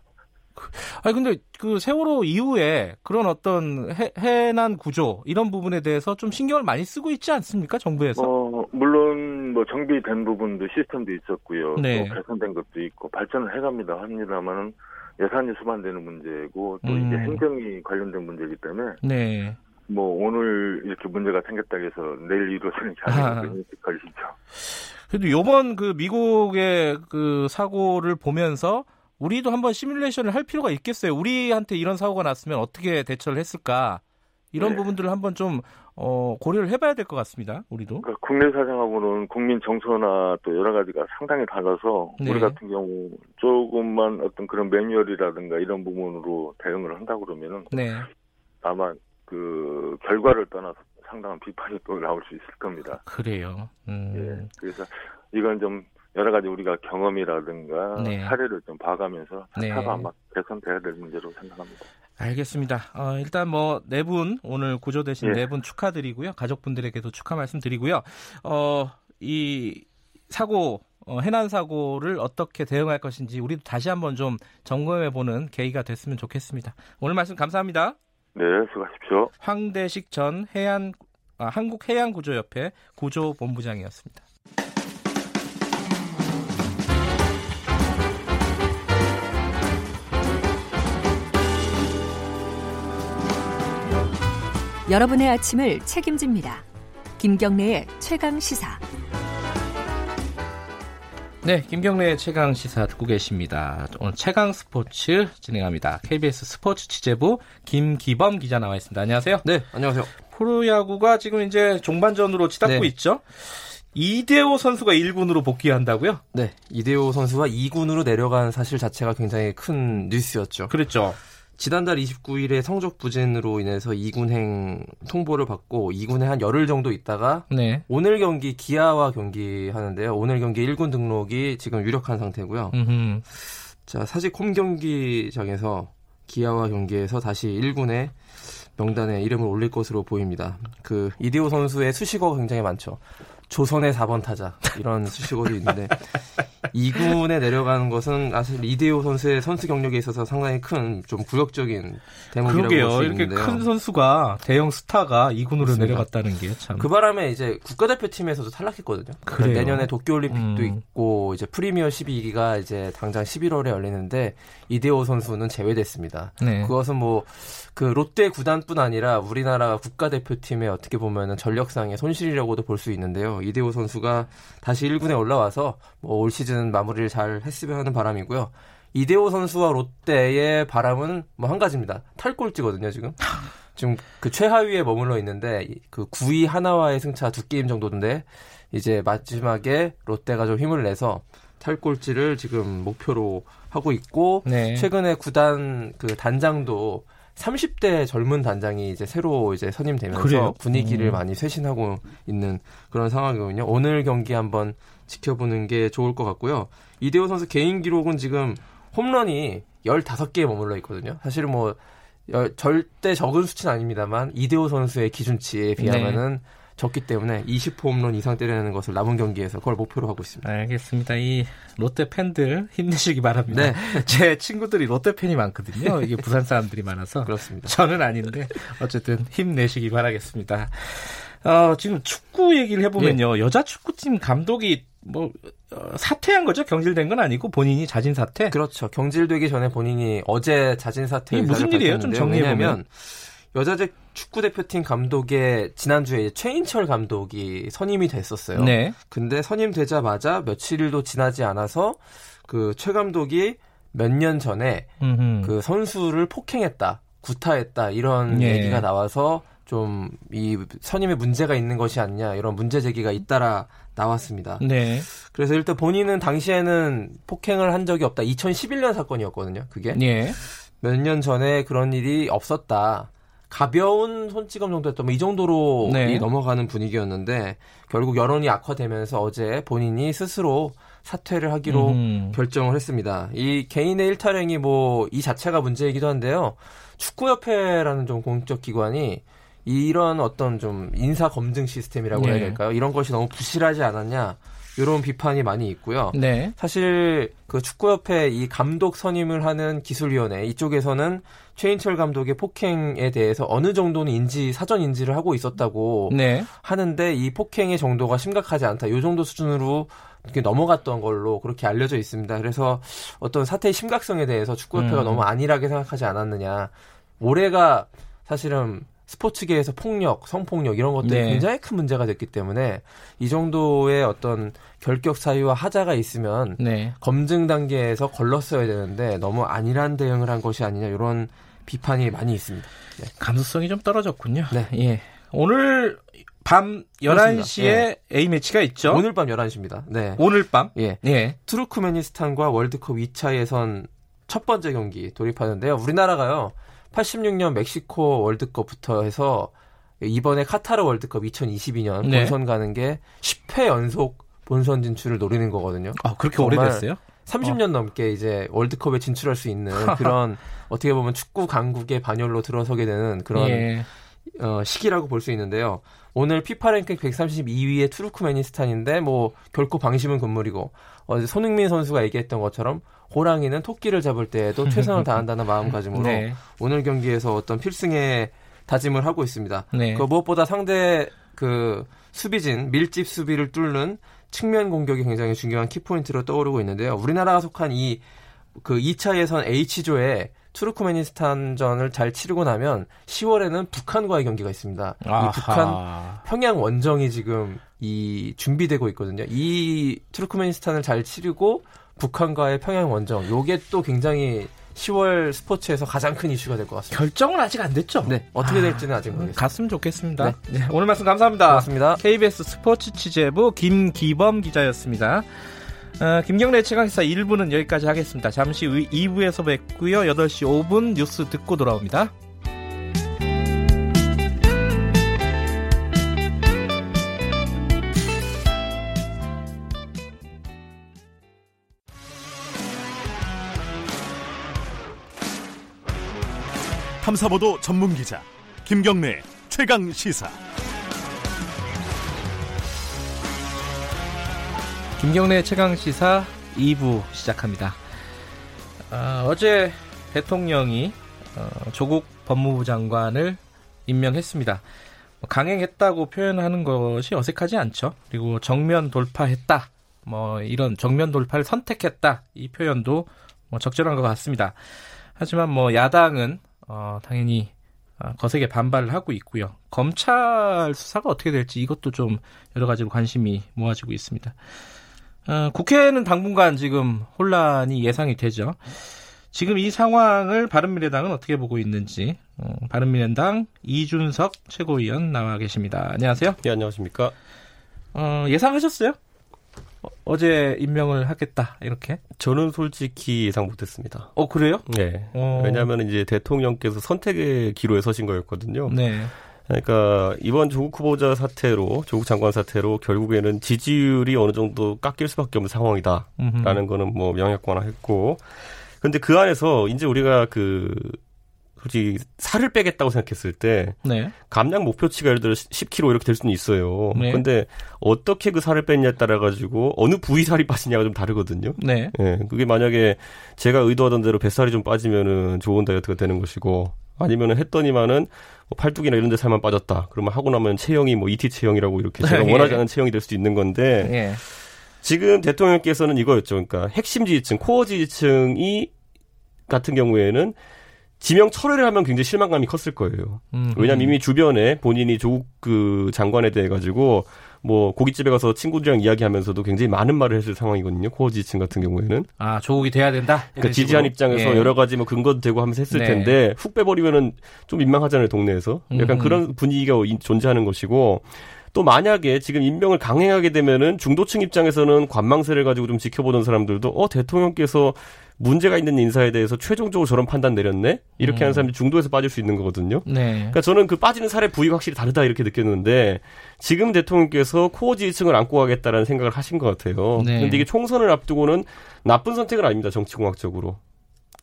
그, 아니 근데 그 세월호 이후에 그런 어떤 해, 해난 구조 이런 부분에 대해서 좀 신경을 많이 쓰고 있지 않습니까 정부에서? 어 물론 뭐 정비된 부분도 시스템도 있었고요. 네. 또 개선된 것도 있고 발전을 해갑니다. 합니다만은 예산이 수반되는 문제고 또 음. 이제 행정이 관련된 문제이기 때문에 네. 뭐 오늘 이렇게 문제가 생겼다 해서 내일 이루어지는 게 아니고 걸리죠. 그래도 요번 그 미국의 그 사고를 보면서 우리도 한번 시뮬레이션을 할 필요가 있겠어요. 우리한테 이런 사고가 났으면 어떻게 대처를 했을까? 이런 네. 부분들을 한번 좀 어, 고려를 해봐야 될 것 같습니다. 우리도. 그러니까 국내 사정하고는 국민 정서나 또 여러 가지가 상당히 달라서 네. 우리 같은 경우 조금만 어떤 그런 매뉴얼이라든가 이런 부분으로 대응을 한다 그러면은 네. 아마 그 결과를 떠나서 상당한 비판이 또 나올 수 있을 겁니다. 그래요. 음. 예. 그래서 이건 좀 여러 가지 우리가 경험이라든가 네. 사례를 좀 봐가면서 네. 차가 아마 개선돼야 될 문제로 생각합니다. 알겠습니다. 어, 일단 뭐 네 분 오늘 구조되신 네 분 축하드리고요. 가족분들에게도 축하 말씀드리고요. 어, 이 사고 어, 해난 사고를 어떻게 대응할 것인지 우리도 다시 한번 좀 점검해 보는 계기가 됐으면 좋겠습니다. 오늘 말씀 감사합니다. 네, 수고하십시오. 황대식 전 해안 아, 한국해양구조협회 구조본부장이었습니다. 여러분의 아침을 책임집니다. 김경래의 최강 시사. 네, 김경래의 최강 시사 듣고 계십니다. 오늘 최강 스포츠 진행합니다. KBS 스포츠 취재부 김기범 기자 나와 있습니다. 안녕하세요. 네, 안녕하세요. 프로야구가 지금 이제 종반전으로 치닫고 네. 있죠. 이대호 선수가 1군으로 복귀한다고요? 네. 이대호 선수가 2군으로 내려간 사실 자체가 굉장히 큰 뉴스였죠. 그렇죠. 지난달 29일에 성적 부진으로 인해서 2군행 통보를 받고 2군에 한 열흘 정도 있다가 네. 오늘 경기 기아와 경기하는데요. 오늘 경기 1군 등록이 지금 유력한 상태고요. 음흠. 자, 사실 홈 경기장에서 기아와 경기에서 다시 1군에 명단에 이름을 올릴 것으로 보입니다. 그 이대호 선수의 수식어가 굉장히 많죠. 조선의 4번 타자 이런 수식어도 있는데 2군에 내려가는 것은 사실 이대호 선수의 선수 경력에 있어서 상당히 큰좀 굴욕적인 대목이라고 볼수 있는데요. 이렇게 큰 선수가 대형 스타가 2군으로 맞습니다. 내려갔다는 게 참. 그 바람에 이제 국가대표팀에서도 탈락했거든요. 그러니까 내년에 도쿄올림픽도 음. 있고 이제 프리미어 12기가 이제 당장 11월에 열리는데 이대호 선수는 제외됐습니다. 네. 그것은 뭐 그 롯데 구단뿐 아니라 우리나라 국가대표팀의 어떻게 보면은 전력상의 손실이라고도 볼 수 있는데요. 이대호 선수가 다시 1군에 올라와서 뭐 올 시즌 마무리를 잘 했으면 하는 바람이고요. 이대호 선수와 롯데의 바람은 뭐 한 가지입니다. 탈골찌거든요, 지금. 지금 그 최하위에 머물러 있는데 그 9위 하나와의 승차 두 게임 정도인데 이제 마지막에 롯데가 좀 힘을 내서 탈골찌를 지금 목표로 하고 있고 네. 최근에 구단 그 단장도 30대 젊은 단장이 이제 새로 이제 선임되면서 그래요? 분위기를 음. 많이 쇄신하고 있는 그런 상황이거든요. 오늘 경기 한번 지켜보는 게 좋을 것 같고요. 이대호 선수 개인 기록은 지금 홈런이 15개에 머물러 있거든요. 사실은 뭐 절대 적은 수치는 아닙니다만 이대호 선수의 기준치에 비하면은 네. 적기 때문에 20홈런 이상 때리는 것을 남은 경기에서 그걸 목표로 하고 있습니다. 알겠습니다. 이 롯데 팬들 힘내시기 바랍니다. 네. 제 친구들이 롯데 팬이 많거든요. 이게 부산 사람들이 많아서 그렇습니다. 저는 아닌데 어쨌든 힘내시기 바라겠습니다. 어, 지금 축구 얘기를 해보면요. 예. 여자 축구팀 감독이 뭐 어, 사퇴한 거죠? 경질된 건 아니고 본인이 자진 사퇴? 그렇죠. 경질되기 전에 본인이 어제 자진 사퇴 이게 무슨 일이에요? 좀 정리해 보면 여자제 축구 대표팀 감독에 지난주에 최인철 감독이 선임이 됐었어요. 네. 근데 선임되자마자 며칠도 지나지 않아서 그 최 감독이 몇 년 전에 음흠. 그 선수를 폭행했다, 구타했다 이런 예. 얘기가 나와서 좀 이 선임에 문제가 있는 것이 아니냐 이런 문제 제기가 잇따라 나왔습니다. 네. 그래서 일단 본인은 당시에는 폭행을 한 적이 없다. 2011년 사건이었거든요. 그게. 예. 몇년 전에 그런 일이 없었다. 가벼운 손찌검 정도였던 뭐 이 정도로 네. 넘어가는 분위기였는데 결국 여론이 악화되면서 어제 본인이 스스로 사퇴를 하기로 음. 결정을 했습니다. 이 개인의 일탈행위 뭐 이 자체가 문제이기도 한데요. 축구협회라는 좀 공적 기관이 이런 어떤 좀 인사 검증 시스템이라고 네. 해야 될까요? 이런 것이 너무 부실하지 않았냐? 이런 비판이 많이 있고요. 네. 사실 그 축구협회 이 감독 선임을 하는 기술위원회 이쪽에서는 최인철 감독의 폭행에 대해서 어느 정도는 인지 사전 인지를 하고 있었다고 네. 하는데 이 폭행의 정도가 심각하지 않다. 이 정도 수준으로 이렇게 넘어갔던 걸로 그렇게 알려져 있습니다. 그래서 어떤 사태의 심각성에 대해서 축구협회가 음. 너무 안일하게 생각하지 않았느냐. 올해가 사실은 스포츠계에서 폭력, 성폭력 이런 것들이 네. 굉장히 큰 문제가 됐기 때문에 이 정도의 어떤 결격 사유와 하자가 있으면 네. 검증 단계에서 걸렀어야 되는데 너무 안일한 대응을 한 것이 아니냐 이런 비판이 많이 있습니다. 네. 감수성이 좀 떨어졌군요. 네. 예. 오늘 밤 11시에 예. A매치가 있죠. 오늘 밤 11시입니다. 네. 오늘 밤? 예. 예. 투르크메니스탄과 월드컵 2차 예선 첫 번째 경기 돌입하는데요. 우리나라가요. 86년 멕시코 월드컵부터 해서 이번에 카타르 월드컵 2022년 네. 본선 가는 게 10회 연속 본선 진출을 노리는 거거든요. 아, 그렇게 오래됐어요? 30년 어. 넘게 이제 월드컵에 진출할 수 있는 그런 어떻게 보면 축구 강국의 반열로 들어서게 되는 그런 예. 어, 시기라고 볼 수 있는데요. 오늘 피파 랭킹 132위의 투르크메니스탄인데 뭐 결코 방심은 금물이고 어제 손흥민 선수가 얘기했던 것처럼 호랑이는 토끼를 잡을 때에도 최선을 다한다는 마음가짐으로 네. 오늘 경기에서 어떤 필승의 다짐을 하고 있습니다. 네. 그 무엇보다 상대 그 수비진 밀집 수비를 뚫는 측면 공격이 굉장히 중요한 키포인트로 떠오르고 있는데요. 우리나라가 속한 이 그 2차 예선 H조에 투르크메니스탄전을 잘 치르고 나면 10월에는 북한과의 경기가 있습니다. 아하. 이 북한 평양 원정이 지금 이 준비되고 있거든요. 이 투르크메니스탄을 잘 치르고 북한과의 평양 원정 요게 또 굉장히 10월 스포츠에서 가장 큰 이슈가 될 것 같습니다. 결정은 아직 안 됐죠? 네. 어떻게 될지는 아, 직 모르겠습니다. 갔으면 좋겠습니다. 네. 네. 오늘 말씀 감사합니다. 고맙습니다. KBS 스포츠 취재부 김기범 기자였습니다. 어, 김경래 최강시사 1부는 여기까지 하겠습니다. 잠시 후 2부에서 뵙고요. 8시 5분 뉴스 듣고 돌아옵니다. 탐사보도 전문 기자 김경래 최강 시사. 김경래 최강 시사 2부 시작합니다. 어, 제 대통령이 어, 조국 법무부 장관을 임명했습니다. 뭐 강행했다고 표현하는 것이 어색하지 않죠. 그리고 정면 돌파했다. 뭐 이런 정면 돌파를 선택했다. 이 표현도 뭐 적절한 것 같습니다. 하지만 뭐 야당은 어, 당연히 어, 거세게 반발을 하고 있고요. 검찰 수사가 어떻게 될지 이것도 좀 여러 가지로 관심이 모아지고 있습니다. 어, 국회는 당분간 지금 혼란이 예상이 되죠. 지금 이 상황을 바른미래당은 어떻게 보고 있는지 어, 바른미래당 이준석 최고위원 나와 계십니다. 안녕하세요. 네, 안녕하십니까. 어, 예상하셨어요? 어, 제 임명을 하겠다 이렇게? 저는 솔직히 예상 못했습니다. 어 그래요? 네. 어... 왜냐하면 이제 대통령께서 선택의 기로에 서신 거였거든요. 네. 그러니까 이번 조국 후보자 사태로 조국 장관 사태로 결국에는 지지율이 어느 정도 깎일 수밖에 없는 상황이다라는 거는 뭐 명약관화했고 근데 그 안에서 이제 우리가 그 솔직히 살을 빼겠다고 생각했을 때 네. 감량 목표치가 예를 들어 10kg 이렇게 될 수는 있어요. 네. 근데 어떻게 그 살을 뺐냐에 따라 가지고 어느 부위 살이 빠지냐가 좀 다르거든요. 네. 네. 그게 만약에 제가 의도하던 대로 뱃살이 좀 빠지면은 좋은 다이어트가 되는 것이고 아니면은 했더니만은 뭐 팔뚝이나 이런 데 살만 빠졌다. 그러면 하고 나면 체형이 뭐 ET 체형이라고 이렇게 제가 예. 원하지 않은 체형이 될 수도 있는 건데 예. 지금 대통령께서는 이거였죠. 그러니까 핵심 지지층, 코어 지지층이 같은 경우에는 지명 철회를 하면 굉장히 실망감이 컸을 거예요. 음, 왜냐면 이미 주변에 본인이 조국 그 장관에 대해 가지고 뭐 고깃집에 가서 친구들이랑 이야기하면서도 굉장히 많은 말을 했을 상황이거든요. 코어 지지층 같은 경우에는. 아 조국이 돼야 된다. 그러니까 지지한 입장에서 예. 여러 가지 뭐 근거도 되고 하면서 했을 네. 텐데 훅 빼버리면은 좀 민망하잖아요 동네에서. 약간 음. 그런 분위기가 존재하는 것이고 또 만약에 지금 임명을 강행하게 되면은 중도층 입장에서는 관망세를 가지고 좀 지켜보던 사람들도 어 대통령께서 문제가 있는 인사에 대해서 최종적으로 저런 판단 내렸네? 이렇게 음. 하는 사람이 중도에서 빠질 수 있는 거거든요. 네. 그러니까 저는 그 빠지는 사례 부위가 확실히 다르다 이렇게 느꼈는데 지금 대통령께서 코어 지지층을 안고 가겠다라는 생각을 하신 것 같아요. 네. 근데 이게 총선을 앞두고는 나쁜 선택은 아닙니다. 정치공학적으로.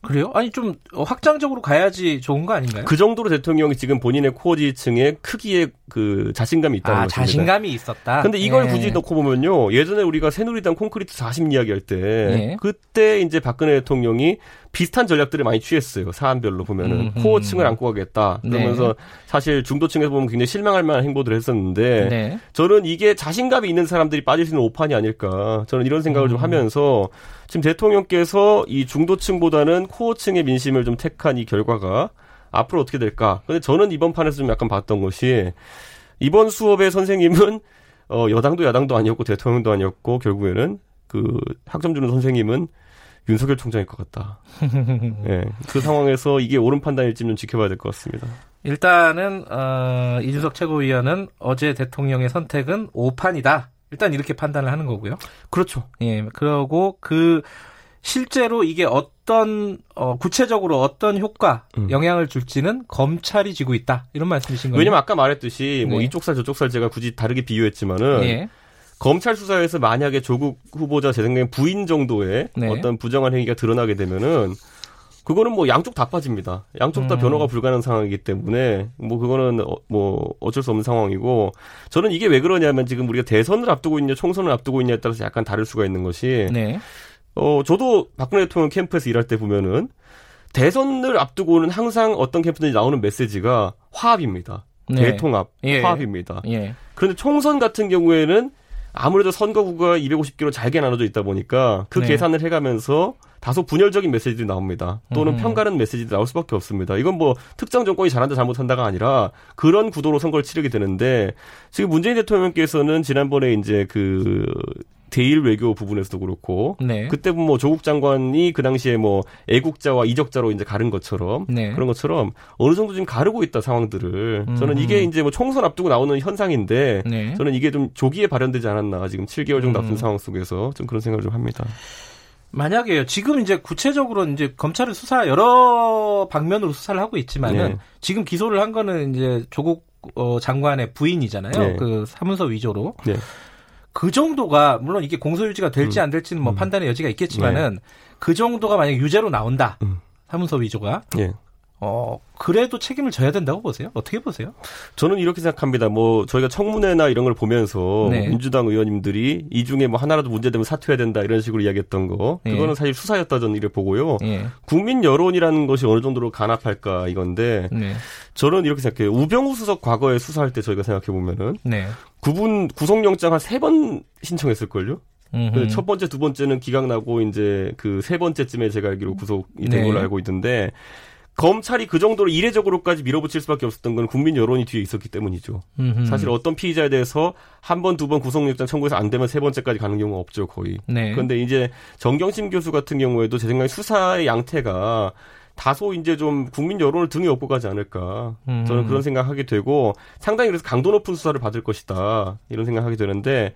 그래요? 아니 좀 확장적으로 가야지 좋은 거 아닌가요? 그 정도로 대통령이 지금 본인의 코어 지층의 크기에 그 자신감이 있다는 아, 것입니다. 자신감이 있었다. 근데 이걸 예. 굳이 넣고 보면요. 예전에 우리가 새누리당 콘크리트 40 이야기할 때 예. 그때 이제 박근혜 대통령이 비슷한 전략들을 많이 취했어요. 사안별로 보면은 음흠. 코어층을 안고 가겠다. 그러면서 네. 사실 중도층에서 보면 굉장히 실망할 만한 행보들을 했었는데 네. 저는 이게 자신감이 있는 사람들이 빠질 수 있는 오판이 아닐까. 저는 이런 생각을 음. 좀 하면서 지금 대통령께서 이 중도층보다는 코어층의 민심을 좀 택한 이 결과가 앞으로 어떻게 될까? 근데 저는 이번 판에서 좀 약간 봤던 것이 이번 수업의 선생님은 어 여당도 야당도 아니었고 대통령도 아니었고 결국에는 그 학점 주는 선생님은 윤석열 총장일 것 같다. 네, 그 상황에서 이게 옳은 판단일지 좀 지켜봐야 될 것 같습니다. 일단은 어, 이준석 최고위원은 어제 대통령의 선택은 오판이다. 일단 이렇게 판단을 하는 거고요. 그렇죠. 예, 그러고 그 실제로 이게 어떤 어, 구체적으로 어떤 효과 음. 영향을 줄지는 검찰이 지고 있다 이런 말씀이신 거예요. 왜냐면 아까 말했듯이 뭐 네. 뭐 이쪽 살 저쪽 살 제가 굳이 다르게 비유했지만은 네. 검찰 수사에서 만약에 조국 후보자 제 생각엔 부인 정도의 네. 어떤 부정한 행위가 드러나게 되면은 그거는 뭐 양쪽 다 빠집니다. 양쪽 다 음. 변호가 불가능한 상황이기 때문에 뭐 그거는 어, 뭐 어쩔 수 없는 상황이고 저는 이게 왜 그러냐면 지금 우리가 대선을 앞두고 있냐 총선을 앞두고 있냐에 따라서 약간 다를 수가 있는 것이 네. 어 저도 박근혜 대통령 캠프에서 일할 때 보면은 대선을 앞두고는 항상 어떤 캠프든지 나오는 메시지가 화합입니다. 네. 대통합, 예. 화합입니다. 예. 그런데 총선 같은 경우에는 아무래도 선거구가 250개로 잘게 나눠져 있다 보니까 그 네. 계산을 해가면서 다소 분열적인 메시지들이 나옵니다. 또는 음. 편가른 메시지들이 나올 수밖에 없습니다. 이건 뭐 특정 정권이 잘한다 잘못한다가 아니라 그런 구도로 선거를 치르게 되는데 지금 문재인 대통령께서는 지난번에 이제 그 대일 외교 부분에서도 그렇고 네. 그때 뭐 조국 장관이 그 당시에 뭐 애국자와 이적자로 이제 가른 것처럼 네. 그런 것처럼 어느 정도 지금 가르고 있다 상황들을 음. 저는 이게 이제 뭐 총선 앞두고 나오는 현상인데 네. 저는 이게 좀 조기에 발현되지 않았나 지금 7개월 정도 앞둔 음. 상황 속에서 좀 그런 생각을 좀 합니다. 만약에요. 지금 이제 구체적으로 이제 검찰을 수사 여러 방면으로 수사를 하고 있지만은 네. 지금 기소를 한 거는 이제 조국 어, 장관의 부인이잖아요. 네. 그 사문서 위조로. 네. 그 정도가 물론 이게 공소유지가 될지 음. 안 될지는 뭐 음. 판단의 여지가 있겠지만은 네. 그 정도가 만약 유죄로 나온다. 음. 사문서 위조가. 예. 어, 그래도 책임을 져야 된다고 보세요? 어떻게 보세요? 저는 이렇게 생각합니다. 뭐, 저희가 청문회나 이런 걸 보면서 네. 민주당 의원님들이 이 중에 뭐 하나라도 문제되면 사퇴해야 된다 이런 식으로 이야기했던 거. 네. 그거는 사실 수사였다 저는 이래 보고요. 네. 국민 여론이라는 것이 어느 정도로 간합할까 이건데 네. 저는 이렇게 생각해요. 우병우 수석 과거에 수사할 때 저희가 생각해 보면은 네. 구분 구속영장 한 세 번 신청했을걸요? 그첫 번째, 두 번째는 기각 나고 이제 그 세 번째쯤에 제가 알기로 구속이 된 네. 걸로 알고 있던데 검찰이 그 정도로 이례적으로까지 밀어붙일 수밖에 없었던 건 국민 여론이 뒤에 있었기 때문이죠. 음흠. 사실 어떤 피의자에 대해서 한 번, 두 번 구속영장 청구해서 안 되면 세 번째까지 가는 경우가 없죠, 거의. 네. 그런데 이제 정경심 교수 같은 경우에도 제 생각에 수사의 양태가 다소 이제 좀 국민 여론을 등에 업고 가지 않을까. 음. 저는 그런 생각하게 되고 상당히 그래서 강도 높은 수사를 받을 것이다. 이런 생각하게 되는데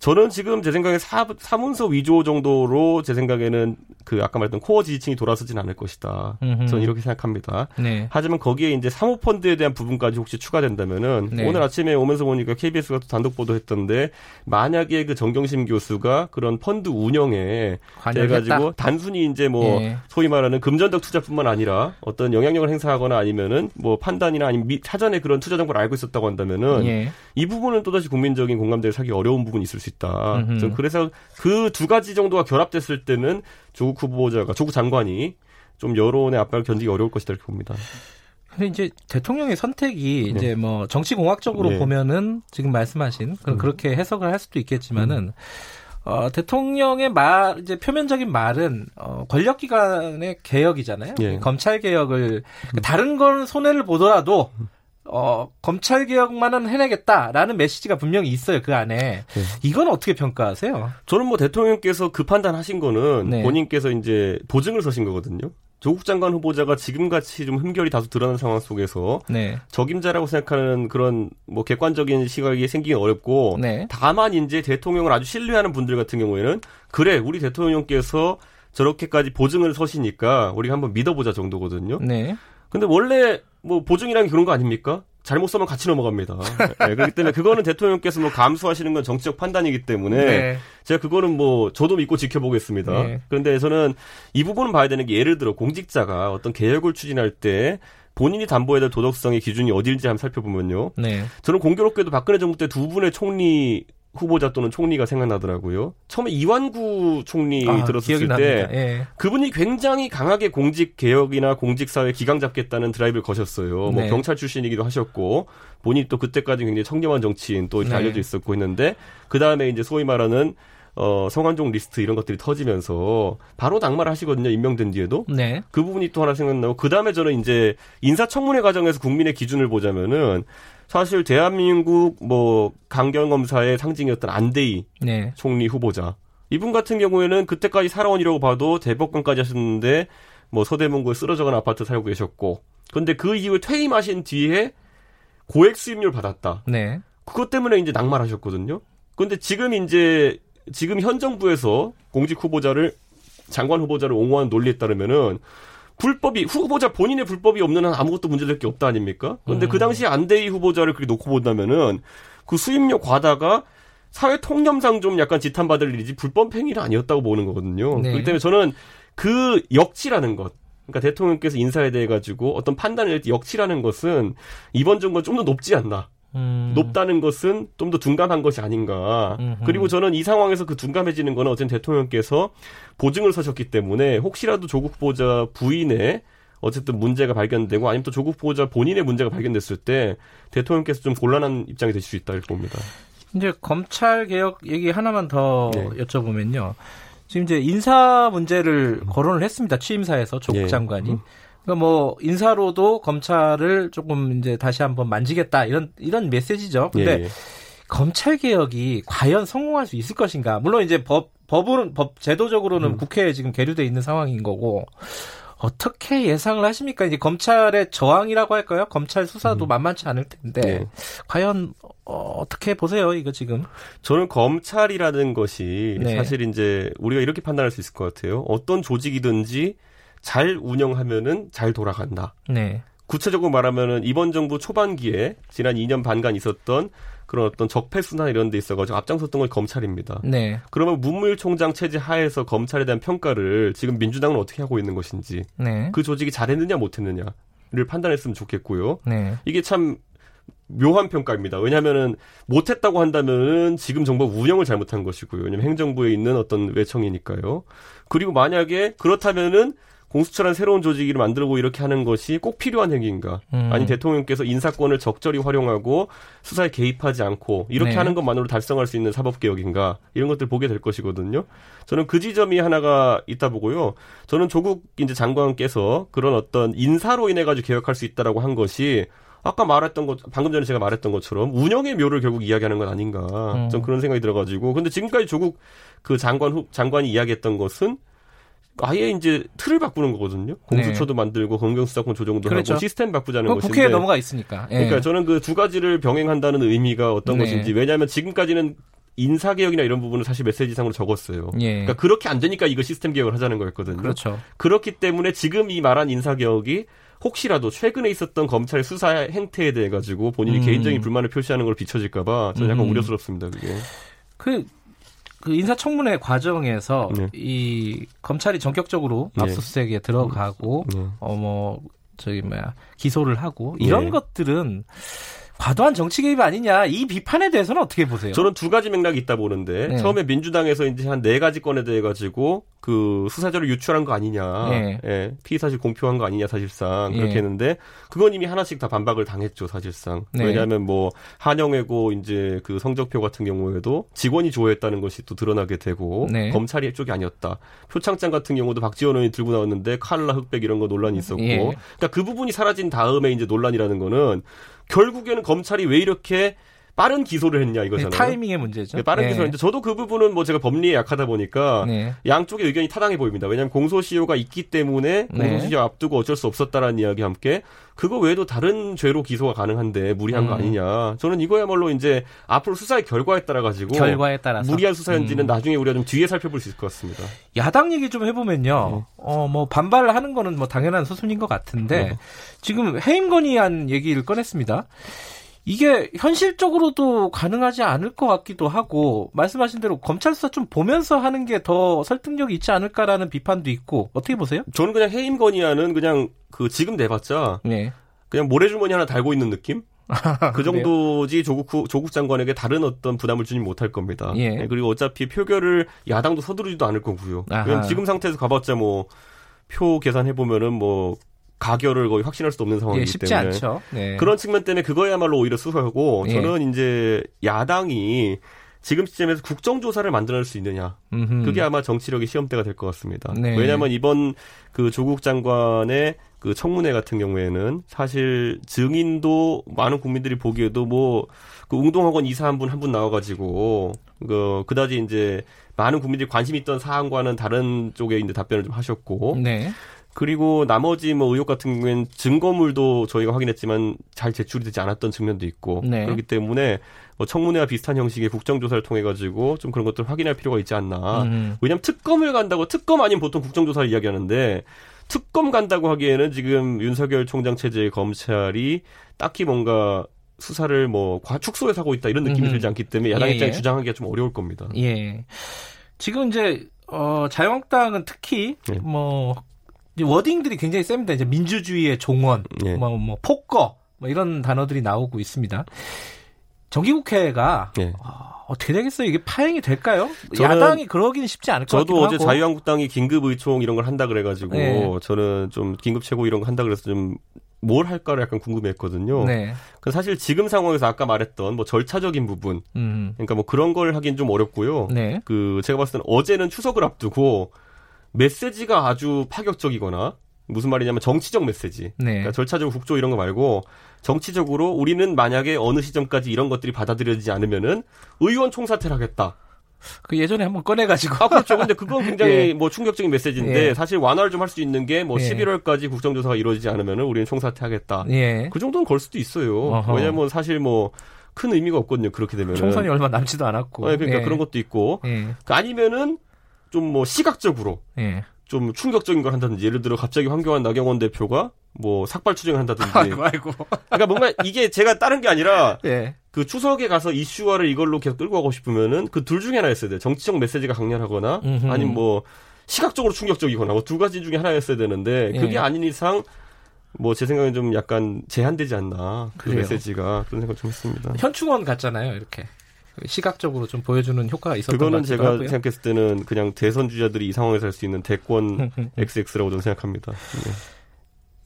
저는 지금 제 생각에 사, 사문서 위조 정도로 제 생각에는 그 아까 말했던 코어 지지층이 돌아서진 않을 것이다. 음흠. 저는 이렇게 생각합니다. 네. 하지만 거기에 이제 사모펀드에 대한 부분까지 혹시 추가된다면은 네. 오늘 아침에 오면서 보니까 KBS가 또 단독 보도했던데 만약에 그 정경심 교수가 그런 펀드 운영에 돼가지고 단순히 이제 뭐 네. 소위 말하는 금전적 투자뿐만 아니라 어떤 영향력을 행사하거나 아니면은 뭐 판단이나 아니면 미, 사전에 그런 투자 정보를 알고 있었다고 한다면은 예. 이 부분은 또다시 국민적인 공감대를 사기 어려운 부분이 있을 수 있다. 그래서 그 두 가지 정도가 결합됐을 때는 조국 후보자가 조국 장관이 좀 여론의 압박을 견디기 어려울 것이다 이렇게 봅니다. 근데 이제 대통령의 선택이 네. 이제 뭐 정치 공학적으로 네. 보면은 지금 말씀하신 음. 그렇게 해석을 할 수도 있겠지만은 음. 어, 대통령의 말 이제 표면적인 말은 어, 권력기관의 개혁이잖아요. 예. 검찰 개혁을 음. 다른 건 손해를 보더라도 음. 어, 검찰 개혁만은 해내겠다라는 메시지가 분명히 있어요 그 안에. 네. 이건 어떻게 평가하세요? 저는 뭐 대통령께서 그 판단하신 거는 네. 본인께서 이제 보증을 서신 거거든요. 조국 장관 후보자가 지금같이 좀 흠결이 다소 드러난 상황 속에서 네. 적임자라고 생각하는 그런 뭐 객관적인 시각이 생기기 어렵고 네. 다만 이제 대통령을 아주 신뢰하는 분들 같은 경우에는 그래 우리 대통령께서 저렇게까지 보증을 서시니까 우리가 한번 믿어보자 정도거든요. 네. 근데 원래 뭐 보증이라는 게 그런 거 아닙니까? 잘못 써면 같이 넘어갑니다. 네, 그렇기 때문에 그거는 대통령께서 뭐 감수하시는 건 정치적 판단이기 때문에 네. 제가 그거는 뭐 저도 믿고 지켜보겠습니다. 네. 그런데 저는 이 부분은 봐야 되는 게 예를 들어 공직자가 어떤 개혁을 추진할 때 본인이 담보해야 될 도덕성의 기준이 어디인지 한번 살펴보면요. 네. 저는 공교롭게도 박근혜 정부 때 두 분의 총리 후보자 또는 총리가 생각나더라고요. 처음에 이완구 총리 아, 들었을 때 예. 그분이 굉장히 강하게 공직 개혁이나 공직 사회 기강 잡겠다는 드라이브를 거셨어요. 뭐 네. 뭐 경찰 출신이기도 하셨고 본인이 또 그때까지 굉장히 청렴한 정치인 또 이렇게 네. 알려져 있었고 했는데 그 다음에 이제 소위 말하는 어, 성완종 리스트 이런 것들이 터지면서 바로 낙마를 하시거든요. 임명된 뒤에도. 네. 그 부분이 또 하나 생각나고 그 다음에 저는 이제 인사청문회 과정에서 국민의 기준을 보자면은 사실 대한민국 뭐 강경 검사의 상징이었던 안대희 네. 총리 후보자 이분 같은 경우에는 그때까지 살아온이라고 봐도 대법관까지 하셨는데 뭐 서대문구에 쓰러져간 아파트 살고 계셨고 근데 그 이후에 퇴임하신 뒤에 고액 수입료를 받았다. 네. 그것 때문에 이제 낙마하셨거든요. 근데 지금 이제 지금 현 정부에서 공직 후보자를 장관 후보자를 옹호하는 논리에 따르면은 불법이 후보자 본인의 불법이 없는 한 아무것도 문제될 게 없다 아닙니까? 그런데 음. 그 당시 안대희 후보자를 그렇게 놓고 본다면은 그 수입료 과다가 사회 통념상 좀 약간 지탄받을 일이지 불법 행위는 아니었다고 보는 거거든요. 네. 그렇기 때문에 저는 그 역치라는 것. 그러니까 대통령께서 인사에 대해 가지고 어떤 판단을 할 때 역치라는 것은 이번 정부가 좀 더 높지 않나. 음. 높다는 것은 좀 더 둔감한 것이 아닌가. 음흠. 그리고 저는 이 상황에서 그 둔감해지는 거는 어쨌든 대통령께서 보증을 서셨기 때문에 혹시라도 조국 보자 부인의 어쨌든 문제가 발견되고 아니면 또 조국 보자 본인의 문제가 발견됐을 때 대통령께서 좀 곤란한 입장이 될수 있다 이렇게 봅니다. 이제 검찰 개혁 얘기 하나만 더 네. 여쭤보면요. 지금 이제 인사 문제를 거론을 했습니다. 취임사에서 조국 예. 장관이. 음. 그러니까 뭐 인사로도 검찰을 조금 이제 다시 한번 만지겠다 이런 이런 메시지죠. 근데 예. 예. 검찰 개혁이 과연 성공할 수 있을 것인가? 물론 이제 법 법은 법 제도적으로는 음. 국회에 지금 계류돼 있는 상황인 거고 어떻게 예상을 하십니까? 이제 검찰의 저항이라고 할까요? 검찰 수사도 음. 만만치 않을 텐데 네. 과연 어, 떻게 보세요? 이거 지금 저는 검찰이라는 것이 네. 사실 이제 우리가 이렇게 판단할 수 있을 것 같아요. 어떤 조직이든지 잘 운영하면은 잘 돌아간다. 네. 구체적으로 말하면은 이번 정부 초반기에 지난 2년 반간 있었던 그런 어떤 적폐수나 이런 데 있어가지고 앞장섰던 건 검찰입니다. 네. 그러면 문무일총장 체제 하에서 검찰에 대한 평가를 지금 민주당은 어떻게 하고 있는 것인지 네. 그 조직이 잘했느냐 못했느냐를 판단했으면 좋겠고요. 네. 이게 참 묘한 평가입니다. 왜냐하면은 못했다고 한다면은 지금 정부 운영을 잘못한 것이고요. 왜냐면 행정부에 있는 어떤 외청이니까요. 그리고 만약에 그렇다면은 공수처란 새로운 조직을 만들고 이렇게 하는 것이 꼭 필요한 행위인가? 음. 아니 대통령께서 인사권을 적절히 활용하고 수사에 개입하지 않고 이렇게 네. 하는 것만으로 달성할 수 있는 사법 개혁인가? 이런 것들 보게 될 것이거든요. 저는 그 지점이 하나가 있다 보고요. 저는 조국 이제 장관께서 그런 어떤 인사로 인해 가지고 개혁할 수 있다라고 한 것이 아까 말했던 것, 방금 전에 제가 말했던 것처럼 운영의 묘를 결국 이야기하는 건 아닌가. 음. 좀 그런 생각이 들어가지고. 근데 지금까지 조국 그 장관 후, 장관이 이야기했던 것은 아예 이제 틀을 바꾸는 거거든요. 공수처도 네. 만들고 검경수사권 조정도 그렇죠. 하고 시스템 바꾸자는 것인데 국회에 넘어가 있으니까. 예. 그러니까 저는 그 두 가지를 병행한다는 의미가 어떤 네. 것인지 왜냐하면 지금까지는 인사 개혁이나 이런 부분은 사실 메시지상으로 적었어요. 예. 그러니까 그렇게 안 되니까 이거 시스템 개혁을 하자는 거였거든요. 그렇죠. 그렇기 때문에 지금 이 말한 인사 개혁이 혹시라도 최근에 있었던 검찰 수사 행태에 대해 가지고 본인이 음. 개인적인 불만을 표시하는 걸 비춰질까봐 저는 약간 음. 우려스럽습니다. 그게. 그 그 인사청문회 과정에서 네. 이 검찰이 전격적으로 네. 압수수색에 들어가고 네. 어뭐 저기 뭐야 기소를 하고 이런 네. 것들은 과도한 정치 개입 아니냐 이 비판에 대해서는 어떻게 보세요? 저는 두 가지 맥락이 있다 보는데 네. 처음에 민주당에서 이제 한 네 가지 건에 대해 가지고 그 수사자를 유출한 거 아니냐, 네. 예, 피의 사실 공표한 거 아니냐 사실상 그렇게 네. 했는데 그건 이미 하나씩 다 반박을 당했죠 사실상 네. 왜냐하면 뭐 한영외고 이제 그 성적표 같은 경우에도 직원이 조회했다는 것이 또 드러나게 되고 네. 검찰이 쪽이 아니었다 표창장 같은 경우도 박지원 의원이 들고 나왔는데 칼라 흑백 이런 거 논란이 있었고 예. 그러니까 그 부분이 사라진 다음에 이제 논란이라는 거는 결국에는 검찰이 왜 이렇게 빠른 기소를 했냐 이거잖아요. 네, 타이밍의 문제죠. 네, 빠른 네. 기소를 했는데 저도 그 부분은 뭐 제가 법리에 약하다 보니까 네. 양쪽의 의견이 타당해 보입니다. 왜냐하면 공소시효가 있기 때문에 네. 공소시효 앞두고 어쩔 수 없었다라는 이야기 함께 그거 외에도 다른 죄로 기소가 가능한데 무리한 음. 거 아니냐. 저는 이거야말로 이제 앞으로 수사의 결과에 따라 가지고 결과에 따라서 무리한 수사인지는 음. 나중에 우리가 좀 뒤에 살펴볼 수 있을 것 같습니다. 야당 얘기 좀 해보면요. 네. 어뭐 반발을 하는 거는 뭐 당연한 수순인 것 같은데 지금 해임 건의안 얘기를 꺼냈습니다. 이게 현실적으로도 가능하지 않을 것 같기도 하고 말씀하신 대로 검찰 수사 좀 보면서 하는 게 더 설득력이 있지 않을까라는 비판도 있고 어떻게 보세요? 저는 그냥 해임 건의안은 그냥 그 지금 내봤자 네. 그냥 모래주머니 하나 달고 있는 느낌? 그 정도지 조국 후, 조국 장관에게 다른 어떤 부담을 주지 못할 겁니다. 예. 네, 그리고 어차피 표결을 야당도 서두르지도 않을 거고요. 그냥 지금 상태에서 가봤자 뭐 표 계산해 보면은 뭐 가결을 거의 확신할 수도 없는 상황이기 예, 쉽지 때문에 않죠. 네. 그런 측면 때문에 그거야말로 오히려 수사하고 예. 저는 이제 야당이 지금 시점에서 국정조사를 만들어낼 수 있느냐. 음흠. 그게 아마 정치력의 시험대가 될 것 같습니다. 네. 왜냐하면 이번 그 조국 장관의 그 청문회 같은 경우에는 사실 증인도 많은 국민들이 보기에도 뭐 그 웅동학원 이사 한 분 한 분 나와가지고 그 그다지 이제 많은 국민들이 관심 있던 사안과는 다른 쪽에 이제 답변을 좀 하셨고 네. 그리고 나머지 뭐 의혹 같은 경우에는 증거물도 저희가 확인했지만 잘 제출이 되지 않았던 측면도 있고 네. 그렇기 때문에 뭐 청문회와 비슷한 형식의 국정조사를 통해 가지고 좀 그런 것들을 확인할 필요가 있지 않나. 음. 왜냐하면 특검을 간다고 특검 아니면 보통 국정조사를 이야기하는데 특검 간다고 하기에는 지금 윤석열 총장 체제의 검찰이 딱히 뭔가 수사를 뭐 과축소해서 하고 있다 이런 느낌이 음. 들지 않기 때문에 야당 예, 입장에 예. 주장하기가 좀 어려울 겁니다. 예. 지금 이제 어 자유한국당은 특히 예. 뭐 워딩들이 굉장히 셉니다. 이제 민주주의의 종원, 네. 뭐, 뭐 폭거, 뭐 이런 단어들이 나오고 있습니다. 정기국회가 네. 어, 어떻게 되겠어요? 이게 파행이 될까요? 야당이 그러기는 쉽지 않을 것 같기도 저도 어제 자유한국당이 긴급 의총 이런 걸 한다 그래가지고 네. 저는 좀 긴급 최고 이런 거 한다 그래서 좀 뭘 할까를 약간 궁금했거든요. 네. 그 사실 지금 상황에서 아까 말했던 뭐 절차적인 부분, 음. 그러니까 뭐 그런 걸 하긴 좀 어렵고요. 네. 그 제가 봤을 때는 어제는 추석을 앞두고 메시지가 아주 파격적이거나 무슨 말이냐면 정치적 메시지. 네. 그러니까 절차적 국조 이런 거 말고 정치적으로 우리는 만약에 어느 시점까지 이런 것들이 받아들여지지 않으면은 의원 총사퇴를 하겠다. 그 예전에 한번 꺼내가지고. 아, 그렇죠. 근데 그건 굉장히 예. 뭐 충격적인 메시지인데 예. 사실 완화를 좀 할 수 있는 게뭐 예. 11월까지 국정조사가 이루어지지 않으면은 우리는 총사퇴하겠다. 예. 그 정도는 걸 수도 있어요. 어허. 왜냐면 사실 뭐큰 의미가 없거든요. 그렇게 되면. 총선이 얼마 남지도 않았고. 아, 그러니까 예. 그런 것도 있고. 예. 그 아니면은 좀 뭐 시각적으로. 좀 충격적인 걸 한다든지 예를 들어 갑자기 황교안 나경원 대표가 뭐 삭발 투쟁을 한다든지. 아이고, 아이고. 그러니까 뭔가 이게 제가 다른 게 아니라 예. 그 추석에 가서 이슈화를 이걸로 계속 끌고 가고 싶으면은 그 둘 중에 하나였어야 돼요. 정치적 메시지가 강렬하거나 음흠. 아니면 뭐 시각적으로 충격적이거나 뭐 두 가지 중에 하나였어야 되는데 그게 예. 아닌 이상 뭐 제 생각엔 좀 약간 제한되지 않나 그 그래요. 메시지가 그런 생각 좀 했습니다. 현충원 같잖아요, 이렇게. 시각적으로 좀 보여주는 효과가 있었던 그거는 제가 하고요. 생각했을 때는 그냥 대선 주자들이 이 상황에서 할 수 있는 대권 XX라고 저는 생각합니다. 네.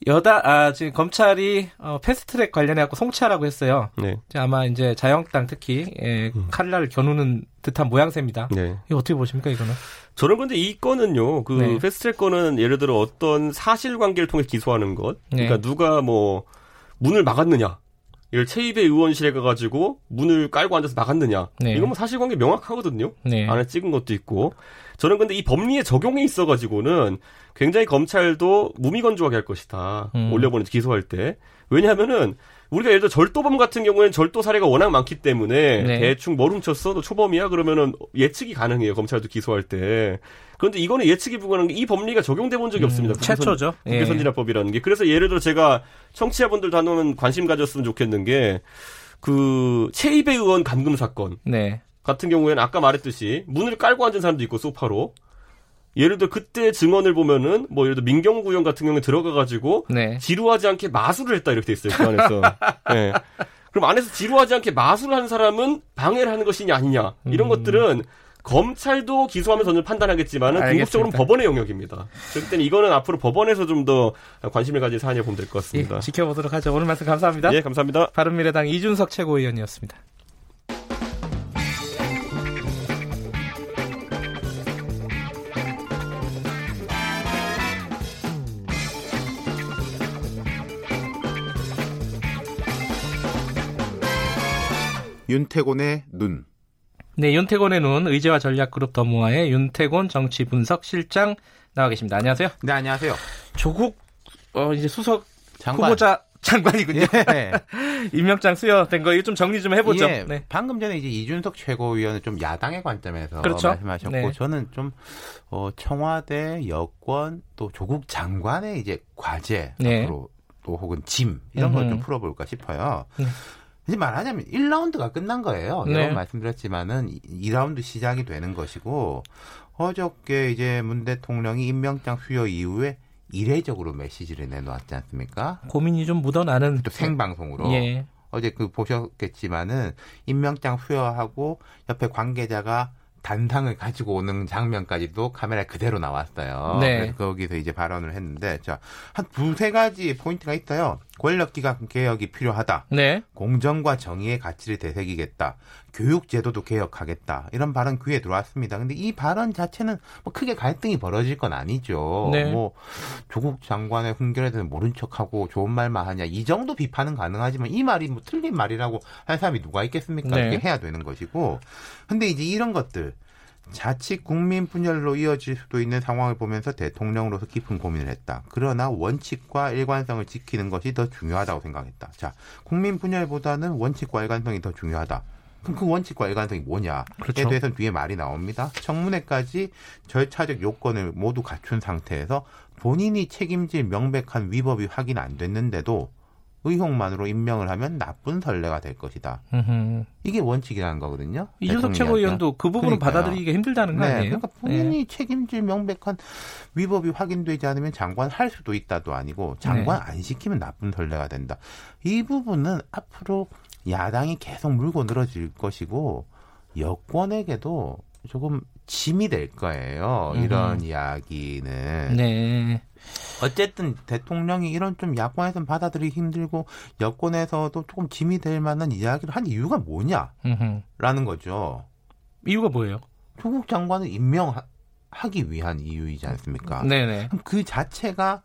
여다 아 지금 검찰이 어, 패스트트랙 관련해 갖고 송치하라고 했어요. 네. 아마 이제 자영당 특히 예, 음. 칼날을 겨누는 듯한 모양새입니다. 네. 이거 어떻게 보십니까 이거는? 저는 근데 이 건은요. 그 네. 패스트트랙 건은 예를 들어 어떤 사실관계를 통해 기소하는 것. 그러니까 네. 누가 뭐 문을 막았느냐. 이걸 체입회 의원실에 가가지고 문을 깔고 앉아서 나갔느냐. 네. 이건 뭐 사실관계 명확하거든요. 네. 안에 찍은 것도 있고. 저는 근데 이 법리에 적용에 있어가지고는 굉장히 검찰도 무미건조하게 할 것이다. 음. 올려보는 기소할 때. 왜냐하면은 우리가 예를 들어 절도범 같은 경우에는 절도 사례가 워낙 많기 때문에 네. 대충 뭘 훔쳤어? 너 초범이야? 그러면은 예측이 가능해요. 검찰도 기소할 때. 그런데 이거는 예측이 불가능한 게 이 법리가 적용돼 본 적이 음, 없습니다. 최초죠. 국회선 진화법이라는 게. 그래서 예를 들어 제가 청취자분들도 한번 관심 가졌으면 좋겠는 게 그 최이배 의원 감금 사건 네. 같은 경우에는 아까 말했듯이 문을 깔고 앉은 사람도 있고 소파로 예를 들어 그때 증언을 보면은 뭐 예를 들어 민경구형 같은 경우에 들어가 가지고 네. 지루하지 않게 마술을 했다 이렇게 돼 있어요 그 안에서. 네. 그럼 안에서 지루하지 않게 마술을 한 사람은 방해를 하는 것이냐 아니냐 이런 음. 것들은 검찰도 기소하면서 저는 판단하겠지만은 궁극적으로는 법원의 영역입니다. 그렇기 때문에 이거는 앞으로 법원에서 좀 더 관심을 가진 사안이라고 보면 될 것 같습니다. 예, 지켜보도록 하죠. 오늘 말씀 감사합니다. 예, 감사합니다. 바른미래당 이준석 최고위원이었습니다. 윤태곤의 눈. 네, 윤태곤의 눈 의제와 전략 그룹 더모아의 윤태곤 정치 분석 실장 나와 계십니다. 안녕하세요. 네, 안녕하세요. 조국 어 이제 수석 장관. 후보자 장관이군요. 예. 임명장 수여된 거 이거 좀 정리 좀 해보죠. 예. 네. 방금 전에 이제 이준석 최고위원은 좀 야당의 관점에서 그렇죠. 말씀하셨고 네. 저는 좀 어, 청와대 여권 또 조국 장관의 이제 과제 네. 앞으로 또 혹은 짐 이런 걸 좀 풀어볼까 싶어요. 네. 이제 말하자면 1라운드가 끝난 거예요. 네. 여러 번 말씀드렸지만은 2라운드 시작이 되는 것이고 어저께 이제 문 대통령이 임명장 수여 이후에 이례적으로 메시지를 내놓았지 않습니까? 고민이 좀 묻어나는 또 생방송으로. 예. 어제 그 보셨겠지만은 임명장 수여하고 옆에 관계자가 단상을 가지고 오는 장면까지도 카메라 그대로 나왔어요. 네. 그래서 거기서 이제 발언을 했는데, 자, 한 두세 가지 포인트가 있어요. 권력기관 개혁이 필요하다. 네. 공정과 정의의 가치를 되새기겠다. 교육제도도 개혁하겠다. 이런 발언 귀에 들어왔습니다. 근데 이 발언 자체는 뭐 크게 갈등이 벌어질 건 아니죠. 네. 뭐 조국 장관의 훈결에 대해서 모른 척하고 좋은 말만 하냐. 이 정도 비판은 가능하지만 이 말이 뭐 틀린 말이라고 할 사람이 누가 있겠습니까? 네. 이렇게 해야 되는 것이고. 근데 이제 이런 것들 자칫 국민 분열로 이어질 수도 있는 상황을 보면서 대통령으로서 깊은 고민을 했다. 그러나 원칙과 일관성을 지키는 것이 더 중요하다고 생각했다. 자, 국민 분열보다는 원칙과 일관성이 더 중요하다. 그럼 그 원칙과 일관성이 뭐냐에 그렇죠. 대해서는 뒤에 말이 나옵니다. 청문회까지 절차적 요건을 모두 갖춘 상태에서 본인이 책임질 명백한 위법이 확인 안 됐는데도 의혹만으로 임명을 하면 나쁜 선례가 될 것이다. 으흠. 이게 원칙이라는 거거든요. 이준석 최고위원도 그 부분은 받아들이기가 힘들다는 거 네, 아니에요? 그러니까 본인이 네. 책임질 명백한 위법이 확인되지 않으면 장관 할 수도 있다도 아니고 장관 네. 안 시키면 나쁜 선례가 된다. 이 부분은 앞으로 야당이 계속 물고 늘어질 것이고 여권에게도 조금 짐이 될 거예요. 이런 음. 이야기는. 네. 어쨌든 대통령이 이런 좀 야권에서는 받아들이기 힘들고 여권에서도 조금 짐이 될 만한 이야기를 한 이유가 뭐냐라는 거죠. 이유가 뭐예요? 조국 장관을 임명하기 위한 이유이지 않습니까? 네네. 그럼 그 자체가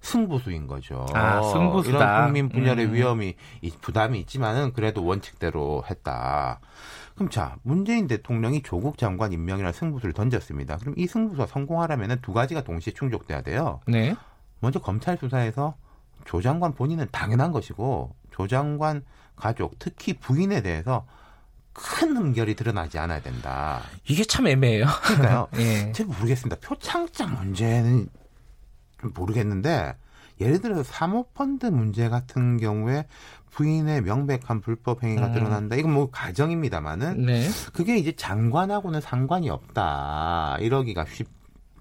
승부수인 거죠. 아, 승부수다. 이런 국민 분열의 음. 위험이 부담이 있지만은 그래도 원칙대로 했다. 그럼 자 문재인 대통령이 조국 장관 임명이라는 승부수를 던졌습니다. 그럼 이 승부수가 성공하려면 두 가지가 동시에 충족돼야 돼요. 네. 먼저 검찰 수사에서 조 장관 본인은 당연한 것이고 조 장관 가족 특히 부인에 대해서 큰 흠결이 드러나지 않아야 된다. 이게 참 애매해요. 그러니까요. 예. 제가 모르겠습니다. 표창장 문제는 좀 모르겠는데 예를 들어서 사모펀드 문제 같은 경우에 부인의 명백한 불법 행위가 음. 드러난다. 이건 뭐 가정입니다만은 네. 그게 이제 장관하고는 상관이 없다. 이러기가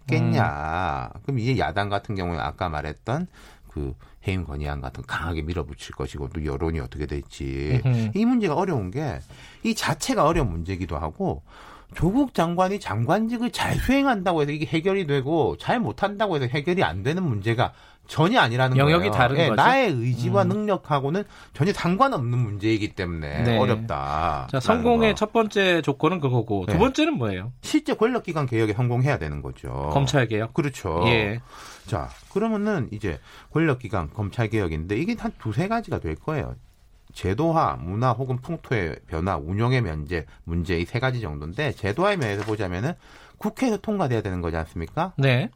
쉽겠냐. 음. 그럼 이제 야당 같은 경우에 아까 말했던 그 해임 건의안 같은 강하게 밀어붙일 것이고 또 여론이 어떻게 될지 음흠. 이 문제가 어려운 게 이 자체가 어려운 문제기도 하고 조국 장관이 장관직을 잘 수행한다고 해서 이게 해결이 되고 잘 못한다고 해서 해결이 안 되는 문제가 전혀 아니라는 영역이 거예요. 다른 네, 거죠. 나의 의지와 음. 능력하고는 전혀 상관없는 문제이기 때문에 네. 어렵다. 자, 성공의 첫 번째 조건은 그거고 네. 두 번째는 뭐예요? 실제 권력기관 개혁에 성공해야 되는 거죠. 검찰 개혁. 그렇죠. 예. 자, 그러면은 이제 권력기관 검찰 개혁인데 이게 한 두세 가지가 될 거예요. 제도화, 문화 혹은 풍토의 변화, 운영의 면제, 문제 이 세 가지 정도인데 제도화의 면에서 보자면은 국회에서 통과돼야 되는 거지 않습니까? 네.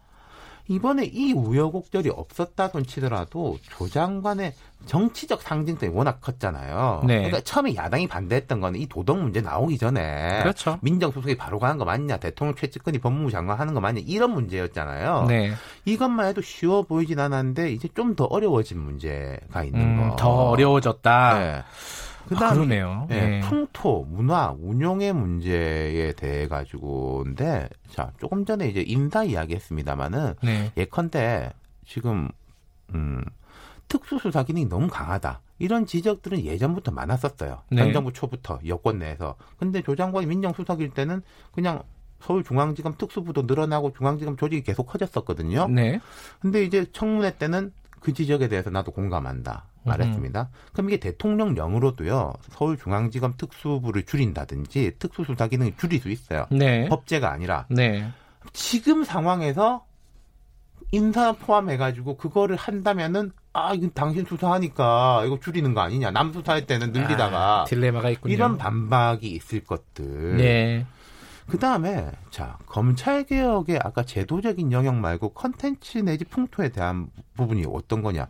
이번에 이 우여곡절이 없었다 손 치더라도 조 장관의 정치적 상징성이 워낙 컸잖아요. 네. 그러니까 처음에 야당이 반대했던 거는 이 도덕 문제 나오기 전에 그렇죠. 민정수석이 바로 가는 거 맞냐, 대통령 최측근이 법무부 장관 하는 거 맞냐 이런 문제였잖아요. 네. 이것만 해도 쉬워 보이진 않았는데 이제 좀 더 어려워진 문제가 있는 음, 거. 더 어려워졌다. 네. 그다음 아. 예, 네. 풍토, 문화, 운용의 문제에 대해 가지고인데 자 조금 전에 이제 인사 이야기했습니다마는 네. 예컨대 지금 음, 특수수사 기능이 너무 강하다. 이런 지적들은 예전부터 많았었어요. 네. 전 정부 초부터 여권 내에서. 근데 조 장관이 민정수석일 때는 그냥 서울중앙지검 특수부도 늘어나고 중앙지검 조직이 계속 커졌었거든요. 네. 근데 이제 청문회 때는 그 지적에 대해서 나도 공감한다. 말했습니다. 음. 그럼 이게 대통령령으로도요. 서울중앙지검 특수부를 줄인다든지 특수수사 기능을 줄일 수 있어요. 네. 법제가 아니라. 네. 지금 상황에서 인사 포함해가지고 그거를 한다면은 아 이거 당신 수사하니까 이거 줄이는 거 아니냐 남 수사할 때는 늘리다가 아, 딜레마가 있군요. 이런 반박이 있을 것들. 네. 그 다음에 자 검찰 개혁의 아까 제도적인 영역 말고 컨텐츠 내지 풍토에 대한 부분이 어떤 거냐?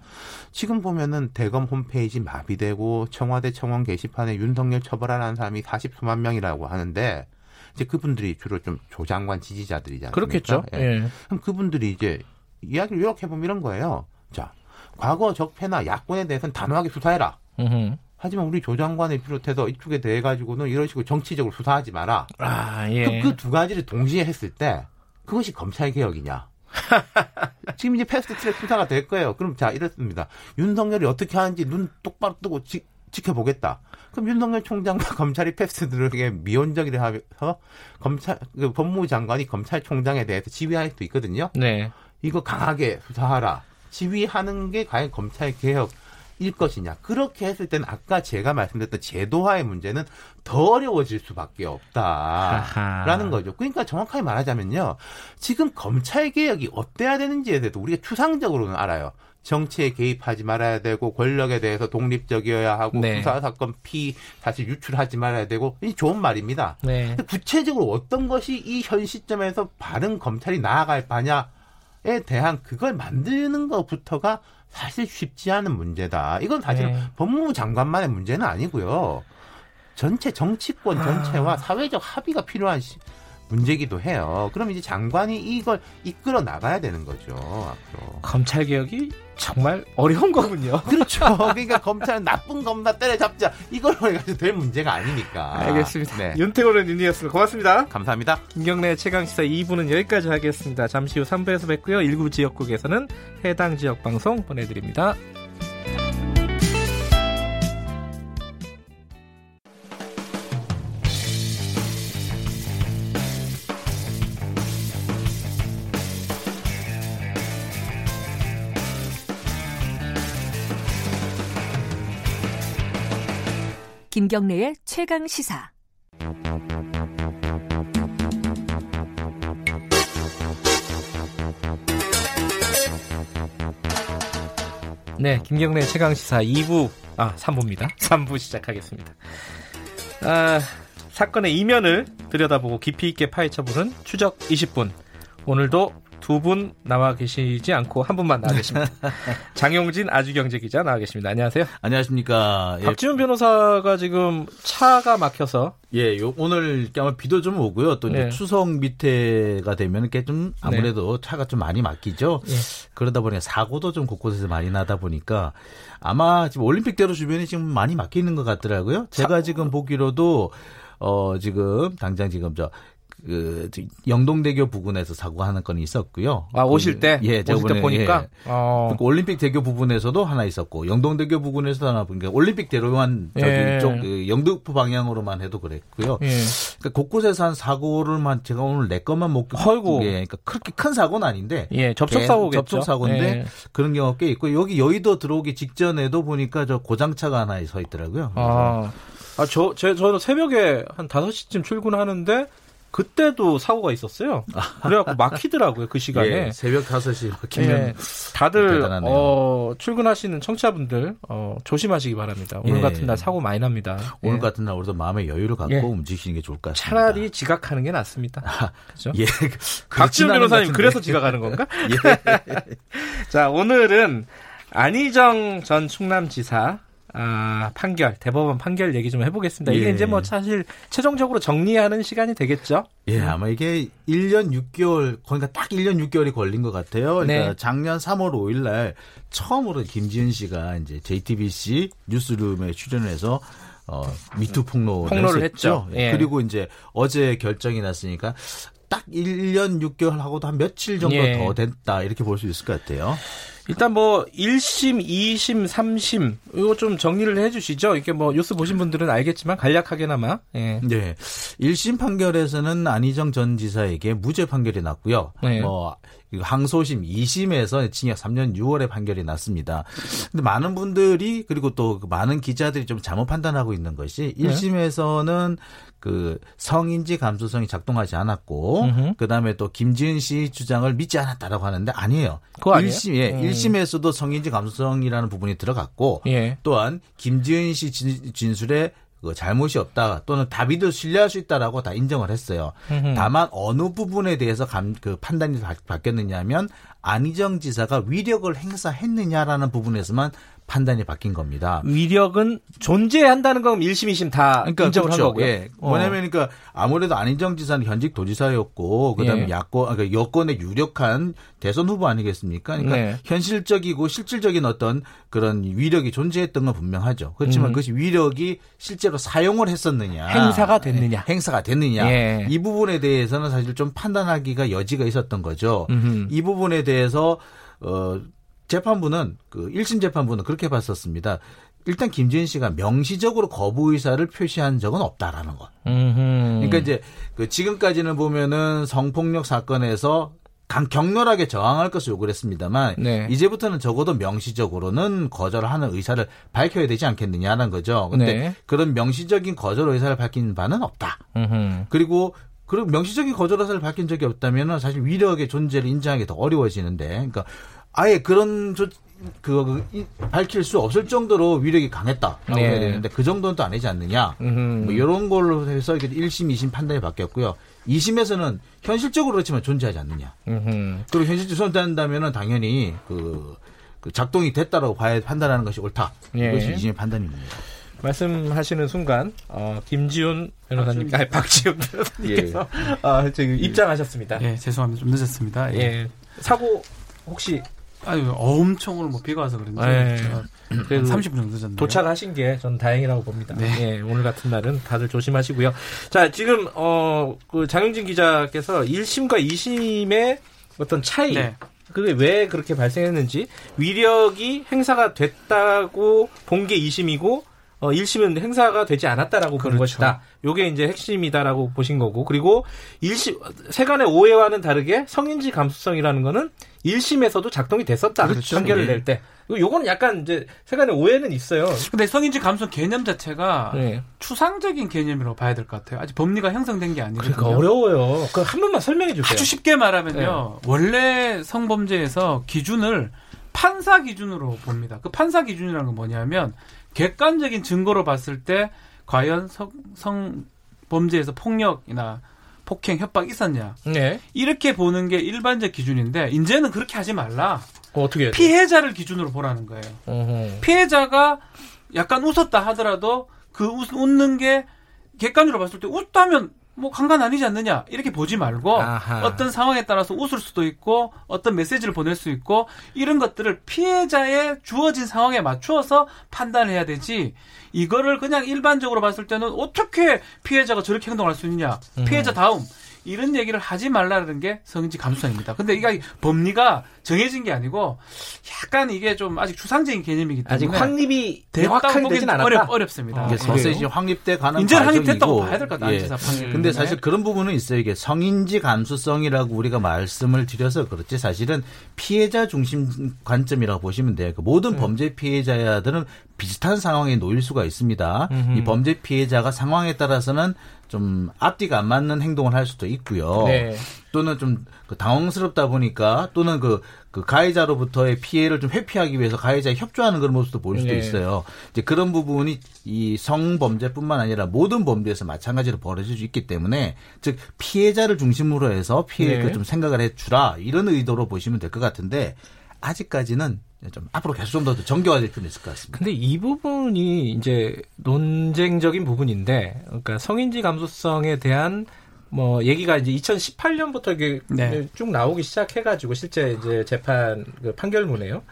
지금 보면은 대검 홈페이지 마비되고 청와대 청원 게시판에 윤석열 처벌하라는 사람이 40수만 명이라고 하는데 이제 그분들이 주로 좀 조장관 지지자들이잖아요. 그렇겠죠. 예. 예. 그럼 그분들이 이제 이야기를 요약해 보면 이런 거예요. 자, 과거 적폐나 야권에 대해서는 단호하게 수사해라. 으흠. 하지만 우리 조 장관을 비롯해서 이쪽에 대해 가지고는 이런 식으로 정치적으로 수사하지 마라. 아, 예. 그두 그 가지를 동시에 했을 때 그것이 검찰 개혁이냐? 지금 이제 패스트 트랙 수사가 될 거예요. 그럼 자 이렇습니다. 윤석열이 어떻게 하는지 눈 똑바로 뜨고 지, 지켜보겠다. 그럼 윤석열 총장과 검찰이 패스트들에게 미온적이를 하면서 검찰 그 법무부 장관이 검찰총장에 대해서 지휘할 수도 있거든요. 네. 이거 강하게 수사하라. 지휘하는 게 과연 검찰 개혁 일 것이냐. 그렇게 했을 때는 아까 제가 말씀드렸던 제도화의 문제는 더 어려워질 수밖에 없다라는 아하. 거죠. 그러니까 정확하게 말하자면요. 지금 검찰 개혁이 어때야 되는지에 대해서 우리가 추상적으로는 알아요. 정치에 개입하지 말아야 되고 권력에 대해서 독립적이어야 하고 네. 수사 사건 피 사실 유출하지 말아야 되고 이 좋은 말입니다. 네. 구체적으로 어떤 것이 이 현 시점에서 바른 검찰이 나아갈 바냐에 대한 그걸 만드는 것부터가 사실 쉽지 않은 문제다. 이건 사실은 네. 법무부 장관만의 문제는 아니고요. 전체 정치권 전체와 아. 사회적 합의가 필요한 시, 문제기도 해요. 그럼 이제 장관이 이걸 이끌어 나가야 되는 거죠. 앞으로. 검찰 개혁이 정말 어려운 거군요. 그렇죠. 그러니까 검찰은 나쁜 검사 때려잡자 이걸로 해가지고 될 문제가 아니니까. 알겠습니다. 네. 윤태호는 윤이었습니다. 고맙습니다. 감사합니다. 김경래 최강시사 2부는 여기까지 하겠습니다. 잠시 후 3부에서 뵙고요. 일부 지역국에서는 해당 지역 방송 보내드립니다. 김경래의 최강 시사. 네, 김경래 최강 시사 2부 아 3부입니다. 3부 시작하겠습니다. 아, 사건의 이면을 들여다보고 깊이 있게 파헤쳐보는 추적 20분. 오늘도 두 분 나와 계시지 않고 한 분만 나와 계십니다. 장용진 아주경제 기자 나와 계십니다. 안녕하세요. 안녕하십니까. 예. 박지훈 변호사가 지금 차가 막혀서 예, 요, 오늘 아마 비도 좀 오고요. 또 이제 네. 추석 밑에가 되면 이렇게 좀 아무래도 네. 차가 좀 많이 막히죠. 예. 그러다 보니까 사고도 좀 곳곳에서 많이 나다 보니까 아마 지금 올림픽대로 주변이 지금 많이 막히는 것 같더라고요. 제가 차... 지금 보기로도 어 지금 당장 지금 저 그 영동대교 부근에서 사고가 하나 건이 있었고요. 아 오실 그, 때? 예, 오실 때 보니까. 예. 어. 그 올림픽 대교 부분에서도 하나 있었고 영동대교 부근에서도 하나 보니까 올림픽 대로만 저기 예. 쪽 그 영등포 방향으로만 해도 그랬고요. 예. 그러니까 곳곳에서 한 사고를만 제가 오늘 내 것만 못. 헐고. 예, 그러니까 그렇게 큰 사고는 아닌데. 예, 접촉 사고겠죠. 접촉 사고인데 예. 그런 경우가 꽤 있고 여기 여의도 들어오기 직전에도 보니까 저 고장차가 하나 서 있더라고요. 아. 아, 저, 제, 저는 새벽에 한 5시쯤 출근하는데 그때도 사고가 있었어요. 그래갖고 막히더라고요 그 시간에 예, 새벽 5시 막히면 예, 다들 어, 출근하시는 청취자분들 어, 조심하시기 바랍니다. 오늘 예. 같은 날 사고 많이 납니다. 오늘 예. 같은 날 우리도 마음의 여유를 갖고 예. 움직이시는 게 좋을 것 같습니다. 차라리 지각하는 게 낫습니다. 아, 그렇죠? 예. 박지훈 변호사님 그래서 지각하는 건가? 예. 자 오늘은 안희정 전 충남지사 아, 판결, 대법원 판결 얘기 좀 해보겠습니다. 이게 예. 이제 뭐 사실 최종적으로 정리하는 시간이 되겠죠? 예, 아마 이게 1년 6개월, 그러니까 딱 1년 6개월이 걸린 것 같아요. 그러니까 네. 작년 3월 5일 날 처음으로 김지은 씨가 이제 JTBC 뉴스룸에 출연해서 어, 미투 폭로를, 폭로를 했죠. 예. 그리고 이제 어제 결정이 났으니까 딱 1년 6개월 하고도 한 며칠 정도 예. 더 됐다. 이렇게 볼 수 있을 것 같아요. 일단 뭐 1심, 2심, 3심 이거 좀 정리를 해 주시죠. 이렇게 뭐 뉴스 보신 분들은 알겠지만 간략하게나마. 예. 네. 1심 판결에서는 안희정 전 지사에게 무죄 판결이 났고요. 네. 뭐 항소심 2심에서 징역 3년 6월에 판결이 났습니다. 근데 많은 분들이 그리고 또 많은 기자들이 좀 잘못 판단하고 있는 것이 1심에서는 그 성인지 감수성이 작동하지 않았고 음흠. 그다음에 또 김지은 씨 주장을 믿지 않았다라고 하는데 아니에요. 그거 아니에요? 1심 예, 음. 1심에서도 성인지 감수성이라는 부분이 들어갔고 예. 또한 김지은 씨 진술에 그 잘못이 없다 또는 다비도 신뢰할 수 있다라고 다 인정을 했어요. 음흠. 다만 어느 부분에 대해서 감, 그 판단이 바뀌었느냐면 안희정 지사가 위력을 행사했느냐라는 부분에서만 판단이 바뀐 겁니다. 위력은 존재한다는 건 1심, 2심 다 그러니까 인정을 그렇죠. 한 거고요. 예. 어. 뭐냐면 그러니까 아무래도 안인정 지사는 현직 도지사였고 그다음에 예. 야권 그러니까 여권의 유력한 대선 후보 아니겠습니까? 그러니까 네. 현실적이고 실질적인 어떤 그런 위력이 존재했던 건 분명하죠. 그렇지만 음. 그것이 위력이 실제로 사용을 했었느냐, 행사가 됐느냐, 예. 행사가 됐느냐 예. 이 부분에 대해서는 사실 좀 판단하기가 여지가 있었던 거죠. 음흠. 이 부분에 대해서 어 재판부는 그 1심 재판부는 그렇게 봤었습니다. 일단 김지은 씨가 명시적으로 거부 의사를 표시한 적은 없다라는 것. 그러니까 이제 그 지금까지는 보면은 성폭력 사건에서 강 격렬하게 저항할 것을 요구를 했습니다만 네. 이제부터는 적어도 명시적으로는 거절하는 의사를 밝혀야 되지 않겠느냐는 거죠. 근데 네. 그런 명시적인 거절 의사를 밝힌 바는 없다. 음흠. 그리고 그리고 명시적인 거절 의사를 밝힌 적이 없다면 사실 위력의 존재를 인정하기 더 어려워지는데 그러니까 아예 그런 저, 그, 그 밝힐 수 없을 정도로 위력이 강했다라고 네. 해야 되는데 그 정도는 또 아니지 않느냐. 뭐 이런 걸로 해서 이게 1심, 2심 판단이 바뀌었고요. 2심에서는 현실적으로 그렇지만 존재하지 않느냐. 음흠. 그리고 현실적으로 존재한다면은 당연히 그, 그 작동이 됐다라고 봐야 판단하는 것이 옳다. 예. 이것이 2심의 판단입니다. 말씀하시는 순간 어, 김지훈 변호사님, 아니 박지훈 변호사님께서 예. 아, 지금 입장하셨습니다. 예, 죄송합니다. 좀 늦었습니다. 예. 예. 사고 혹시 아유 엄청 오늘 뭐 비가 와서 그런지 네. 30분 정도 졌네요. 도착하신 게 전 다행이라고 봅니다. 네. 예, 오늘 같은 날은 다들 조심하시고요. 자 지금 어 그 장영진 기자께서 1심과 2심의 어떤 차이 네. 그게 왜 그렇게 발생했는지 위력이 행사가 됐다고 본 게 2심이고 어 1심은 행사가 되지 않았다라고 그렇죠. 본 것이다. 요게 이제 핵심이다라고 보신 거고 그리고 1심 세간의 오해와는 다르게 성인지 감수성이라는 거는 1심에서도 작동이 됐었다. 그렇죠. 판결을 네. 낼 때. 요거는 약간 이제 세간의 오해는 있어요. 근데 성인지 감수 개념 자체가 네. 추상적인 개념이라고 봐야 될 것 같아요. 아직 법리가 형성된 게 아니거든요. 그러니까 어려워요. 그한 번만 설명해 주세요. 아주 쉽게 말하면요. 네. 원래 성범죄에서 기준을 판사 기준으로 봅니다. 그 판사 기준이라는 건 뭐냐면 객관적인 증거로 봤을 때 과연 성, 성 범죄에서 폭력이나 폭행, 협박 있었냐. 네. 이렇게 보는 게 일반적 기준인데 이제는 그렇게 하지 말라. 어, 떻게 피해자를 기준으로 보라는 거예요. 어허. 피해자가 약간 웃었다 하더라도 그 웃, 웃는 게 객관적으로 봤을 때 웃다면 뭐 강간 아니지 않느냐 이렇게 보지 말고 아하. 어떤 상황에 따라서 웃을 수도 있고 어떤 메시지를 보낼 수 있고 이런 것들을 피해자의 주어진 상황에 맞추어서 판단해야 되지 이거를 그냥 일반적으로 봤을 때는 어떻게 피해자가 저렇게 행동할 수 있냐 음. 피해자 다음 이런 얘기를 하지 말라는 게 성인지 감수성입니다. 근데 이게 법리가 정해진 게 아니고 약간 이게 좀 아직 추상적인 개념이기 때문에 아직 확립이 명확하게 되진 않았다. 어렵, 어렵습니다. 이게 서서히 확립돼 가는 이제 확립됐다고 봐야 될 것 같아요. 예. 근데 사실 네. 그런 부분은 있어요. 이게 성인지 감수성이라고 우리가 말씀을 드려서 그렇지 사실은 피해자 중심 관점이라고 보시면 돼요. 그 모든 네. 범죄 피해자들은 비슷한 상황에 놓일 수가 있습니다. 음흠. 이 범죄 피해자가 상황에 따라서는 좀 앞뒤가 안 맞는 행동을 할 수도 있고요. 네. 또는 좀그 당황스럽다 보니까 또는 그, 그 가해자로부터의 피해를 좀 회피하기 위해서 가해자에 협조하는 그런 모습도 보일 수도 네. 있어요. 이제 그런 부분이 이 성범죄뿐만 아니라 모든 범죄에서 마찬가지로 벌어질 수 있기 때문에 즉 피해자를 중심으로 해서 피해를 네. 좀 생각을 해주라 이런 의도로 보시면 될 것 같은데 아직까지는 좀 앞으로 계속 좀 더 정교화될 필요는 있을 것 같습니다. 근데 이 부분이 이제 논쟁적인 부분인데, 그러니까 성인지 감수성에 대한 뭐 얘기가 이제 2018년부터 이게 네. 쭉 나오기 시작해가지고 실제 이제 재판 그 판결문에요.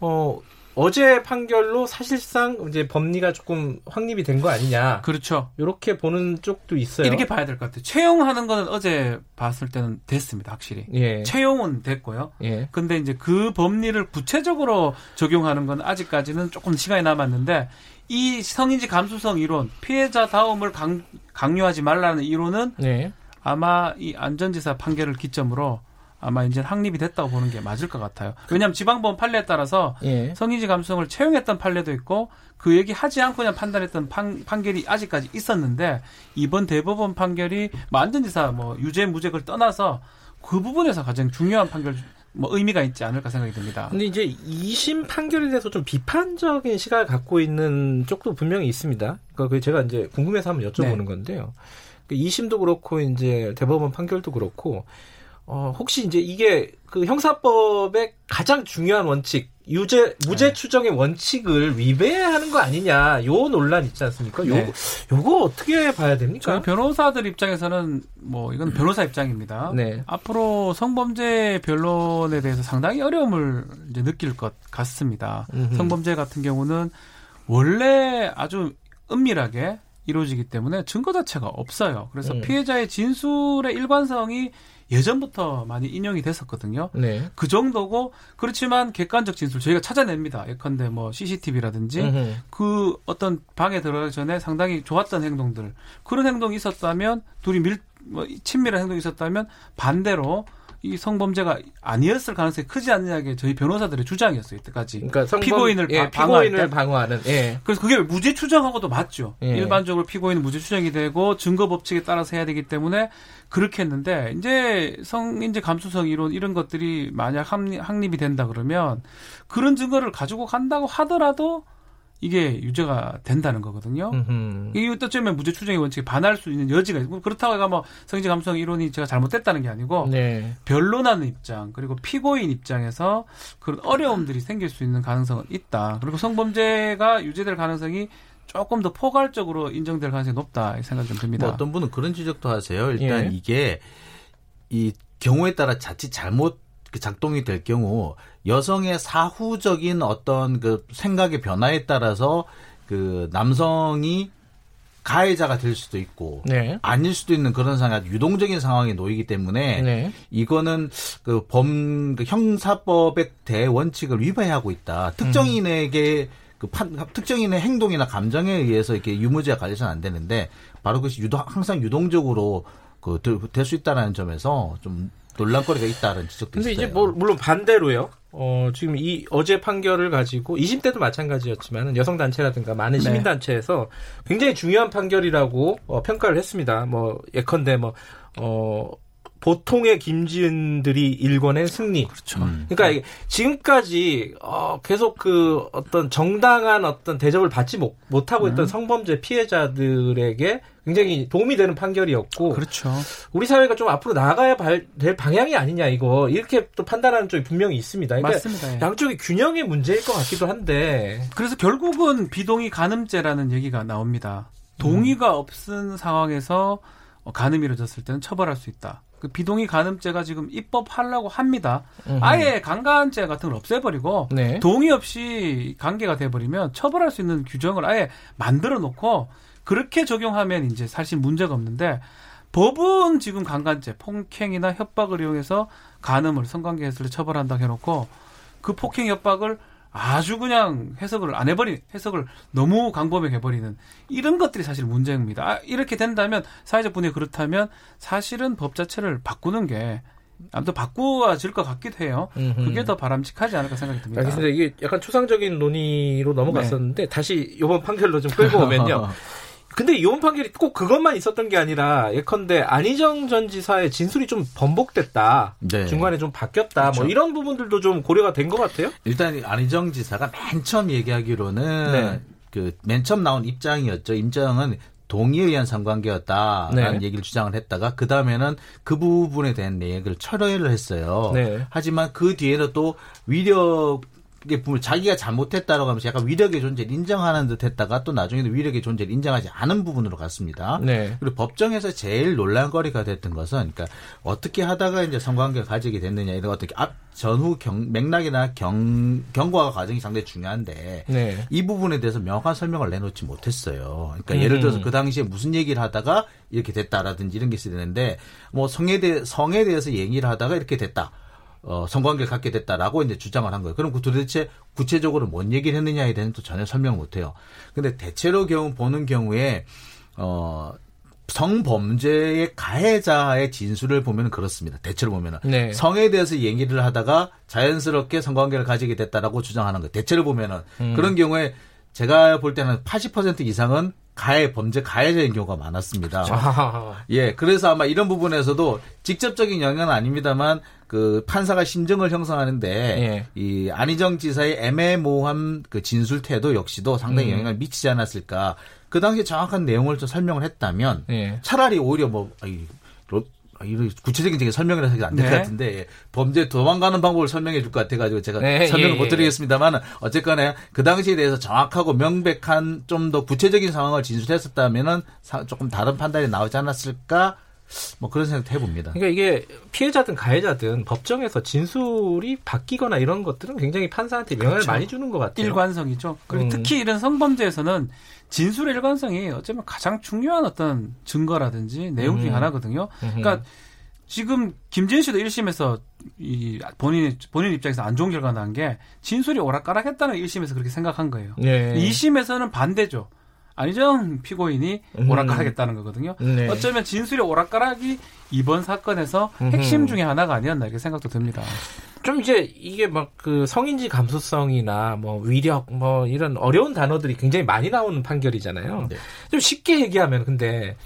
어 어제 판결로 사실상 이제 법리가 조금 확립이 된 거 아니냐. 그렇죠. 이렇게 보는 쪽도 있어요. 이렇게 봐야 될 것 같아요. 채용하는 거는 어제 봤을 때는 됐습니다, 확실히. 예. 채용은 됐고요. 예. 근데 이제 그 법리를 구체적으로 적용하는 건 아직까지는 조금 시간이 남았는데 이 성인지 감수성 이론, 피해자 다움을 강, 강요하지 말라는 이론은 예. 아마 이 안전지사 판결을 기점으로 아마 이제 확립이 됐다고 보는 게 맞을 것 같아요. 왜냐하면 지방법원 판례에 따라서 예. 성인지 감수성을 채용했던 판례도 있고 그 얘기 하지 않고 그냥 판단했던 판, 판결이 아직까지 있었는데 이번 대법원 판결이 뭐 안전지사 뭐 유죄 무죄를 떠나서 그 부분에서 가장 중요한 판결 뭐 의미가 있지 않을까 생각이 듭니다. 근데 이제 2심 판결에 대해서 좀 비판적인 시각을 갖고 있는 쪽도 분명히 있습니다. 그러니까 제가 이제 궁금해서 한번 여쭤보는 네. 건데요. 2심도 그 그렇고 이제 대법원 판결도 그렇고 어, 혹시 이제 이게 그 형사법의 가장 중요한 원칙, 유죄, 무죄 네. 추정의 원칙을 위배하는 거 아니냐, 요 논란 있지 않습니까? 요, 네. 요거 어떻게 봐야 됩니까? 저희 변호사들 입장에서는 뭐, 이건 변호사 입장입니다. 네. 앞으로 성범죄 변론에 대해서 상당히 어려움을 이제 느낄 것 같습니다. 음흠. 성범죄 같은 경우는 원래 아주 은밀하게 이루어지기 때문에 증거 자체가 없어요. 그래서 음. 피해자의 진술의 일관성이 예전부터 많이 인용이 됐었거든요. 네. 그 정도고 그렇지만 객관적 진술 저희가 찾아냅니다. 예컨대 뭐 CCTV라든지 음흠. 그 어떤 방에 들어가기 전에 상당히 좋았던 행동들 그런 행동이 있었다면 둘이 밀 뭐 친밀한 행동이 있었다면 반대로 이 성범죄가 아니었을 가능성이 크지 않느냐 게 저희 변호사들의 주장이었어요 이때까지. 그러니까 성범, 피고인을 예, 피고인을 방어하는. 예. 그래서 그게 무죄 추정하고도 맞죠. 예. 일반적으로 피고인은 무죄 추정이 되고 증거 법칙에 따라서 해야 되기 때문에 그렇게 했는데 이제 성인지 감수성 이론 이런 것들이 만약 확립이 된다 그러면 그런 증거를 가지고 간다고 하더라도 이게 유죄가 된다는 거거든요. 이게 어쩌면 무죄 추정의 원칙에 반할 수 있는 여지가 있고 그렇다고 해가 뭐 성인지 감수성 이론이 제가 잘못됐다는 게 아니고 네. 변론하는 입장 그리고 피고인 입장에서 그런 어려움들이 생길 수 있는 가능성은 있다. 그리고 성범죄가 유죄될 가능성이 조금 더 포괄적으로 인정될 가능성이 높다 생각 좀 듭니다. 뭐 어떤 분은 그런 지적도 하세요. 일단 예. 이게 이 경우에 따라 자칫 잘못 그 작동이 될 경우 여성의 사후적인 어떤 그 생각의 변화에 따라서 그 남성이 가해자가 될 수도 있고 네. 아닐 수도 있는 그런 상황 유동적인 상황에 놓이기 때문에 네. 이거는 그범 그 형사법의 대원칙을 위배하고 있다. 특정인에게 음. 그 판, 특정인의 행동이나 감정에 의해서 이렇게 유무죄가 갈려서는 안 되는데 바로 그것이 유도 항상 유동적으로 그 될 수 있다라는 점에서 좀 논란거리가 있다는 지적도 근데 있어요. 이제 뭐 물론 반대로요. 어, 지금 이 어제 판결을 가지고 20대도 마찬가지였지만 여성 단체라든가 많은 네. 시민 단체에서 굉장히 중요한 판결이라고 어, 평가를 했습니다. 뭐 예컨대 뭐 어, 보통의 김지은들이 일궈낸 승리. 그렇죠. 음. 그러니까 지금까지 어, 계속 그 어떤 정당한 어떤 대접을 받지 못, 못하고 있던 음. 성범죄 피해자들에게 굉장히 도움이 되는 판결이었고. 그렇죠. 우리 사회가 좀 앞으로 나아가야 될 방향이 아니냐 이거 이렇게 또 판단하는 쪽이 분명히 있습니다. 그러니까 맞습니다. 예. 양쪽이 균형의 문제일 것 같기도 한데. 그래서 결국은 비동의 간음죄라는 얘기가 나옵니다. 동의가 음. 없은 상황에서 간음이 이루어졌을 때는 처벌할 수 있다. 그 비동의 간음죄가 지금 입법하려고 합니다. 음흠. 아예 강간죄 같은 걸 없애버리고 네. 동의 없이 관계가 돼버리면 처벌할 수 있는 규정을 아예 만들어 놓고 그렇게 적용하면 이제 사실 문제가 없는데 법은 지금 강간죄, 폭행이나 협박을 이용해서 간음을 성관계 했을 때 처벌한다 해놓고 그 폭행 협박을 아주 그냥 해석을 안 해버린 해석을 너무 강범하게 해버리는 이런 것들이 사실 문제입니다. 아, 이렇게 된다면 사회적 분위기 그렇다면 사실은 법 자체를 바꾸는 게 아무튼 바꾸어질 것 같기도 해요. 음흠. 그게 더 바람직하지 않을까 생각이 듭니다. 알겠습니다. 이게 약간 추상적인 논의로 넘어갔었는데 네. 다시 이번 판결로 좀 끌고 오면요. 근데 이혼 판결이 꼭 그것만 있었던 게 아니라 예컨대 안희정 전 지사의 진술이 좀 번복됐다. 네. 중간에 좀 바뀌었다. 뭐 그렇죠. 뭐 이런 부분들도 좀 고려가 된 것 같아요. 일단 안희정 지사가 맨 처음 얘기하기로는 네. 그맨 처음 나온 입장이었죠. 임장은 동의에 의한 성관계였다라는 네. 얘기를 주장을 했다가 그 다음에는 그 부분에 대한 내용을 철회를 했어요. 네. 하지만 그 뒤에는 또 위력 이게 자기가 잘못했다라고 하면서 약간 위력의 존재를 인정하는 듯 했다가 또 나중에도 위력의 존재를 인정하지 않은 부분으로 갔습니다. 네. 그리고 법정에서 제일 논란거리가 됐던 것은 그러니까 어떻게 하다가 이제 성관계를 가지게 됐느냐 이런 어떻게 앞 전후 경, 맥락이나 경, 경과 과정이 상당히 중요한데 네. 이 부분에 대해서 명확한 설명을 내놓지 못했어요. 그러니까 음. 예를 들어서 그 당시에 무슨 얘기를 하다가 이렇게 됐다라든지 이런 게 있어야 되는데 뭐 성에 대해 성에 대해서 얘기를 하다가 이렇게 됐다. 어, 성관계를 갖게 됐다라고 이제 주장을 한 거예요. 그럼 그 도대체 구체적으로 뭔 얘기를 했느냐에 대해서는 또 전혀 설명을 못 해요. 근데 대체로 경우 보는 경우에 어 성범죄의 가해자의 진술을 보면 그렇습니다. 대체로 보면은 네. 성에 대해서 얘기를 하다가 자연스럽게 성관계를 가지게 됐다라고 주장하는 거예요. 대체로 보면은 음. 그런 경우에 제가 볼 때는 80% 이상은 가해 범죄 가해자인 경우가 많았습니다. 그렇죠. 예, 그래서 아마 이런 부분에서도 직접적인 영향은 아닙니다만 그 판사가 심정을 형성하는데 예. 이 안희정 지사의 애매모호한 그 진술 태도 역시도 상당히 음. 영향을 미치지 않았을까. 그 당시에 정확한 내용을 좀 설명을 했다면 예. 차라리 오히려 뭐 아이 아, 이런 구체적인 설명을 해서 안될 네. 것 같은데 범죄 도망가는 방법을 설명해 줄 것 같아가지고 제가 네, 설명을 예, 못 예. 드리겠습니다만 어쨌거나 그 당시에 대해서 정확하고 명백한 좀 더 구체적인 상황을 진술했었다면은 조금 다른 판단이 나오지 않았을까 뭐 그런 생각도 해봅니다. 그러니까 이게 피해자든 가해자든 법정에서 진술이 바뀌거나 이런 것들은 굉장히 판사한테 영향을 그렇죠. 많이 주는 것 같아요. 일관성이죠. 그리고 음. 특히 이런 성범죄에서는 진술의 일관성이 어쩌면 가장 중요한 어떤 증거라든지 내용 중에 음. 하나거든요. 그러니까 지금 김진 씨도 1심에서 이 본인 본인 입장에서 안 좋은 결과 난 게 진술이 오락가락했다는 1심에서 그렇게 생각한 거예요. 네. 2심에서는 반대죠. 안희정 피고인이 음. 오락가락했다는 거거든요. 네. 어쩌면 진술의 오락가락이 이번 사건에서 핵심 중에 하나가 아니었나 이렇게 생각도 듭니다. 좀 이제 이게 막 그 성인지 감수성이나 뭐 위력 뭐 이런 어려운 단어들이 굉장히 많이 나오는 판결이잖아요. 네. 좀 쉽게 얘기하면 근데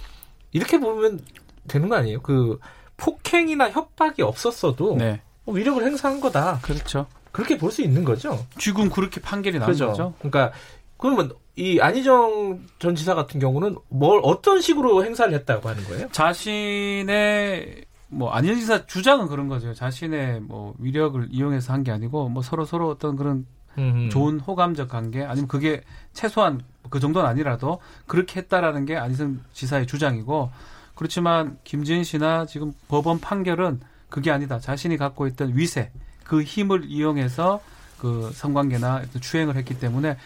이렇게 보면 되는 거 아니에요? 그 폭행이나 협박이 없었어도 네. 뭐 위력을 행사한 거다. 그렇죠. 그렇게 볼 수 있는 거죠. 지금 그렇게 판결이 나온 그렇죠. 거죠. 그러니까 그러면 이 안희정 전 지사 같은 경우는 뭘 어떤 식으로 행사를 했다고 하는 거예요? 자신의 뭐 안희정 지사 주장은 그런 거죠. 자신의 뭐 위력을 이용해서 한 게 아니고 뭐 서로 서로 어떤 그런 음흠. 좋은 호감적 관계 아니면 그게 최소한 그 정도는 아니라도 그렇게 했다라는 게 안희정 지사의 주장이고 그렇지만 김지은 씨나 지금 법원 판결은 그게 아니다. 자신이 갖고 있던 위세 그 힘을 이용해서 그 성관계나 추행을 했기 때문에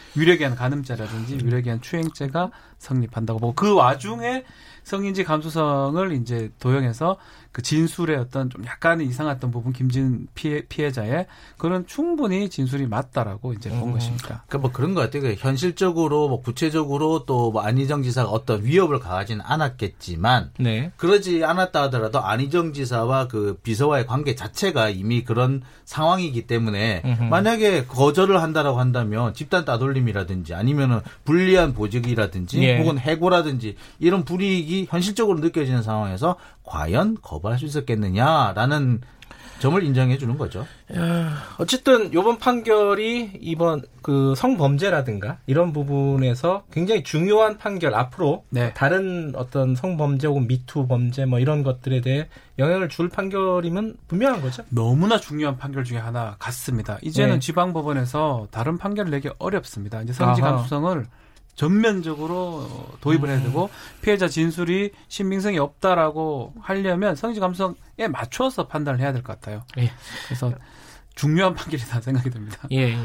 간음죄라든지 위력에 의한 추행죄가 성립한다고 보고 그 와중에 성인지 감수성을 이제 도용해서 그 진술의 어떤 좀 약간의 이상했던 부분 김진 피해, 피해자의 그런 충분히 진술이 맞다라고 이제 본 음. 것입니다. 그러니까 뭐 그런 것 같아요. 그 현실적으로 뭐 구체적으로 또 뭐 안희정 지사가 어떤 위협을 가하지는 않았겠지만 네. 그러지 않았다 하더라도 안희정 지사와 그 비서와의 관계 자체가 이미 그런 상황이기 때문에 음흠. 만약에 거절을 한다라고 한다면 집단 따돌림이라든지 아니면은 불리한 보직이라든지 예. 혹은 해고라든지 이런 불이익이 현실적으로 느껴지는 상황에서 과연 거부할 수 있었겠느냐라는 점을 인정해 주는 거죠. 어쨌든 이번 판결이 이번 그 성범죄라든가 이런 부분에서 굉장히 중요한 판결 앞으로 네. 다른 어떤 성범죄 혹은 미투 범죄 뭐 이런 것들에 대해 영향을 줄 판결임은 분명한 거죠. 너무나 중요한 판결 중에 하나 같습니다. 이제는 네. 지방법원에서 다른 판결을 내기 어렵습니다. 이제 성지 감수성을 전면적으로 도입을 해야 되고 피해자 진술이 신빙성이 없다라고 하려면 성지 감성에 맞춰서 판단을 해야 될 것 같아요. 예. 그래서 중요한 판결이다 생각이 듭니다. 예, 예.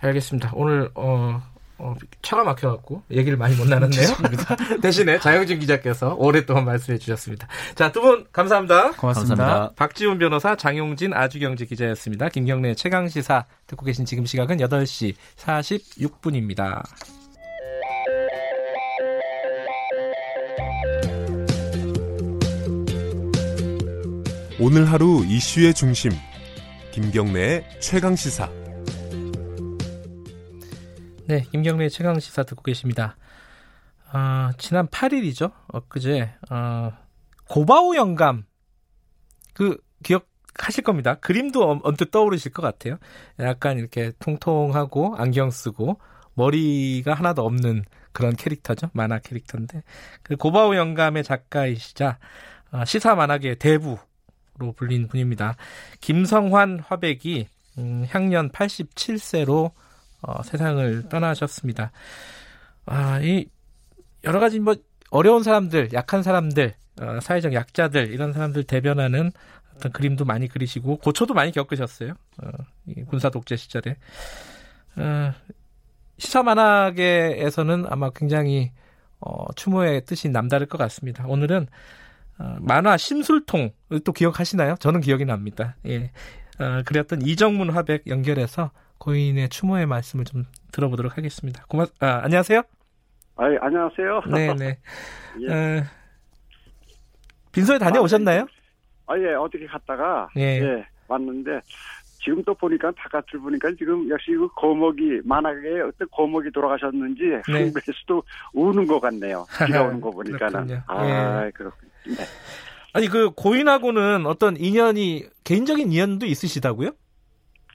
알겠습니다. 오늘 어, 어, 차가 막혀갖고 얘기를 많이 못 나눴네요. 대신에 자영진 기자께서 오랫동안 말씀해 주셨습니다. 자, 두 분 감사합니다. 고맙습니다. 감사합니다. 박지훈 변호사, 장용진 아주경제 기자였습니다. 김경래 최강시사 듣고 계신 지금 시각은 8시 46분입니다. 오늘 하루 이슈의 중심 김경래의 최강 시사. 네, 김경래의 최강 시사 듣고 계십니다. 어, 지난 8일이죠. 엊그제 어, 고바우 영감 그 기억하실 겁니다. 그림도 언뜻 떠오르실 것 같아요. 약간 이렇게 통통하고 안경 쓰고 머리가 하나도 없는 그런 캐릭터죠. 만화 캐릭터인데 그 고바우 영감의 작가이시자 어, 시사 만화계 대부 로 불린 분입니다. 김성환 화백이 음, 향년 87세로 어, 세상을 떠나셨습니다. 아, 이 여러 가지 뭐 어려운 사람들, 약한 사람들, 어, 사회적 약자들 이런 사람들 대변하는 어떤 그림도 많이 그리시고 고초도 많이 겪으셨어요. 어, 군사 독재 시절에 어, 시사 만화계에서는 아마 굉장히 어, 추모의 뜻이 남다를 것 같습니다. 오늘은 어, 만화 심술통 또 기억하시나요? 저는 기억이 납니다. 예. 어, 그랬던 이정문 화백 연결해서 고인의 추모의 말씀을 좀 들어보도록 하겠습니다. 고맙, 아, 안녕하세요. 아, 안녕하세요. 네 네. 예. 어, 빈소에 다녀오셨나요? 아, 예, 어떻게 갔다가, 예. 예, 왔는데, 지금 또 보니까 바깥을 보니까 지금 역시 그 거목이 만화계 어떤 거목이 돌아가셨는지 네. 한국에서도 우는 것 같네요. 비가 오는 거 보니까는. 아, 예. 그렇군요. 네. 아니 그 고인하고는 어떤 인연이 개인적인 인연도 있으시다고요?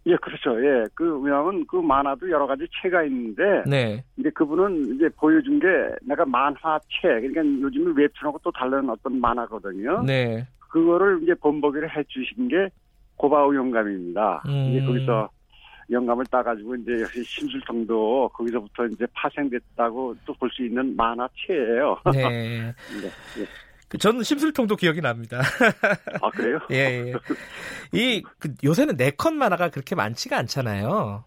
예, 그렇죠. 예, 그 왜냐하면 그 만화도 여러 가지 체가 있는데, 네. 근데 그분은 이제 보여준 게 내가 만화체, 그러니까 요즘은 웹툰하고 또 다른 어떤 만화거든요. 네. 그거를 이제 본보기를 해 주신 게 고바우 영감입니다. 음. 이제 거기서 영감을 따가지고 이제 역시 심술통도 거기서부터 이제 파생됐다고 또 볼 수 있는 만화체예요. 네. 네. 네. 저는 심술통도 기억이 납니다. 아 그래요? 예. 예. 이 그, 요새는 네컷 만화가 그렇게 많지가 않잖아요.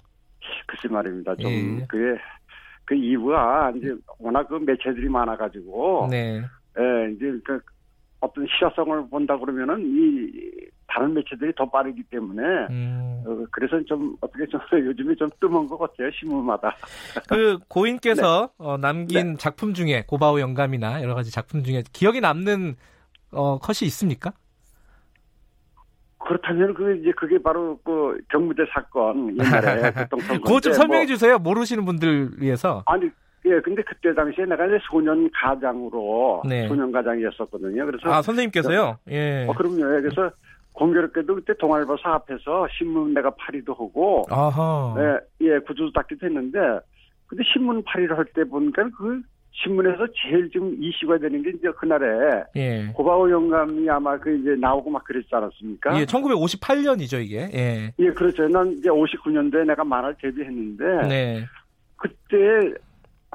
글쎄 말입니다. 좀 예. 그게 그 이유가 이제 워낙 그 매체들이 많아가지고. 네. 예, 이제 그 어떤 시사성을 본다 그러면은 이 다른 매체들이 더 빠르기 때문에 음. 어, 그래서 좀 어떻게 좀 요즘에 좀 뜸한 것 같아요 신문마다. 그 고인께서 네. 어, 남긴 네. 작품 중에 고바우 영감이나 여러 가지 작품 중에 기억에 남는 어, 컷이 있습니까? 그렇다면 그 이제 그게 바로 그 경무대 사건 옛날에 교통사고. 그거 좀 설명해 뭐, 주세요. 모르시는 분들 위해서. 아니 예, 근데 그때 당시에 내가 이제 소년 가장으로 네. 소년 가장이었었거든요. 그래서 아 선생님께서요? 예. 어, 그럼요. 예, 그래서 공교롭게도 그때 동아일보사 앞에서 신문 내가 파리도 하고, 아하. 예, 예, 구조도 닦기도 했는데, 근데 신문 파리를 할 때 보니까 그 신문에서 제일 지금 이슈가 되는 게 이제 그날에 예. 고바오 영감이 아마 그 이제 나오고 막 그랬지 않았습니까? 예, 1958년이죠 이게. 예. 예, 그렇죠. 난 이제 59년도에 내가 만화를 데뷔했는데, 네. 그때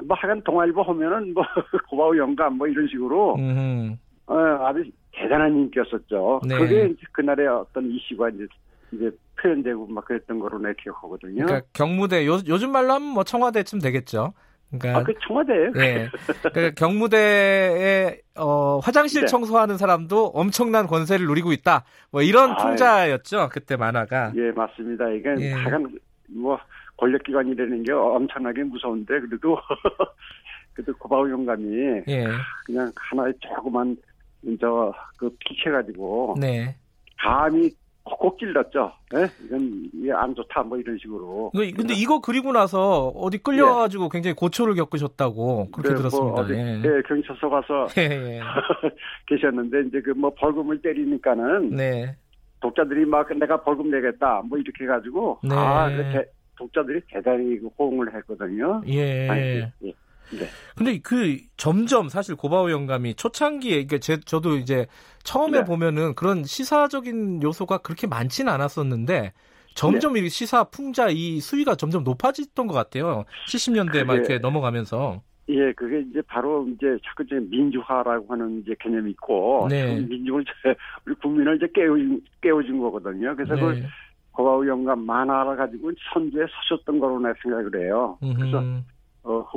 뭐 하여간 동아일보 하면은 뭐 고바오 영감 뭐 이런 식으로 음. 어, 아주 대단한 인기였었죠. 네. 그게 이제 그날의 어떤 이슈가 이제 이제 표현되고 막 그랬던 거로 내 기억하거든요. 그러니까 경무대 요, 요즘 말로 하면 뭐 청와대쯤 되겠죠. 그러니까 아, 그 청와대예요. 네. 그러니까 경무대에 어, 화장실 네. 청소하는 사람도 엄청난 권세를 누리고 있다. 뭐 이런 아, 풍자였죠. 그때 만화가. 예, 맞습니다. 이게 예. 하여간 뭐 권력기관이라는 게 엄청나게 무서운데 그래도 그래도 고바우 영감이 예. 그냥 하나의 조그만 저그 피해가지고 네. 감히 콕콕 찔렀죠. 네? 이건 이게 안 좋다 뭐 이런 식으로. 근데 이거 그리고 나서 어디 끌려가지고 예. 굉장히 고초를 겪으셨다고 그렇게 네, 들었습니다. 뭐 어디, 예. 네, 경찰서 가서 예, 예. 계셨는데 이제 그 뭐 벌금을 때리니까는 네. 독자들이 막 내가 벌금 내겠다 뭐 이렇게 해가지고 네. 아그 독자들이 대단히 그 호응을 했거든요. 예. 아니, 예. 네. 근데 그 점점 사실 고바오 영감이 초창기에 이게 제 저도 이제 처음에 네. 보면은 그런 시사적인 요소가 그렇게 많지는 않았었는데 점점 네. 이 시사 풍자 이 수위가 점점 높아졌던 것 같아요. 70년대 막 이렇게 넘어가면서. 예, 그게 이제 바로 이제 자꾸 이제 민주화라고 하는 이제 개념이 있고 네. 민중을 우리 국민을 이제 깨우 깨워준 거거든요. 그래서 네. 그 고바우 영감 만화를 가지고 선두에 서셨던 거로 내 생각을 해요. 그래서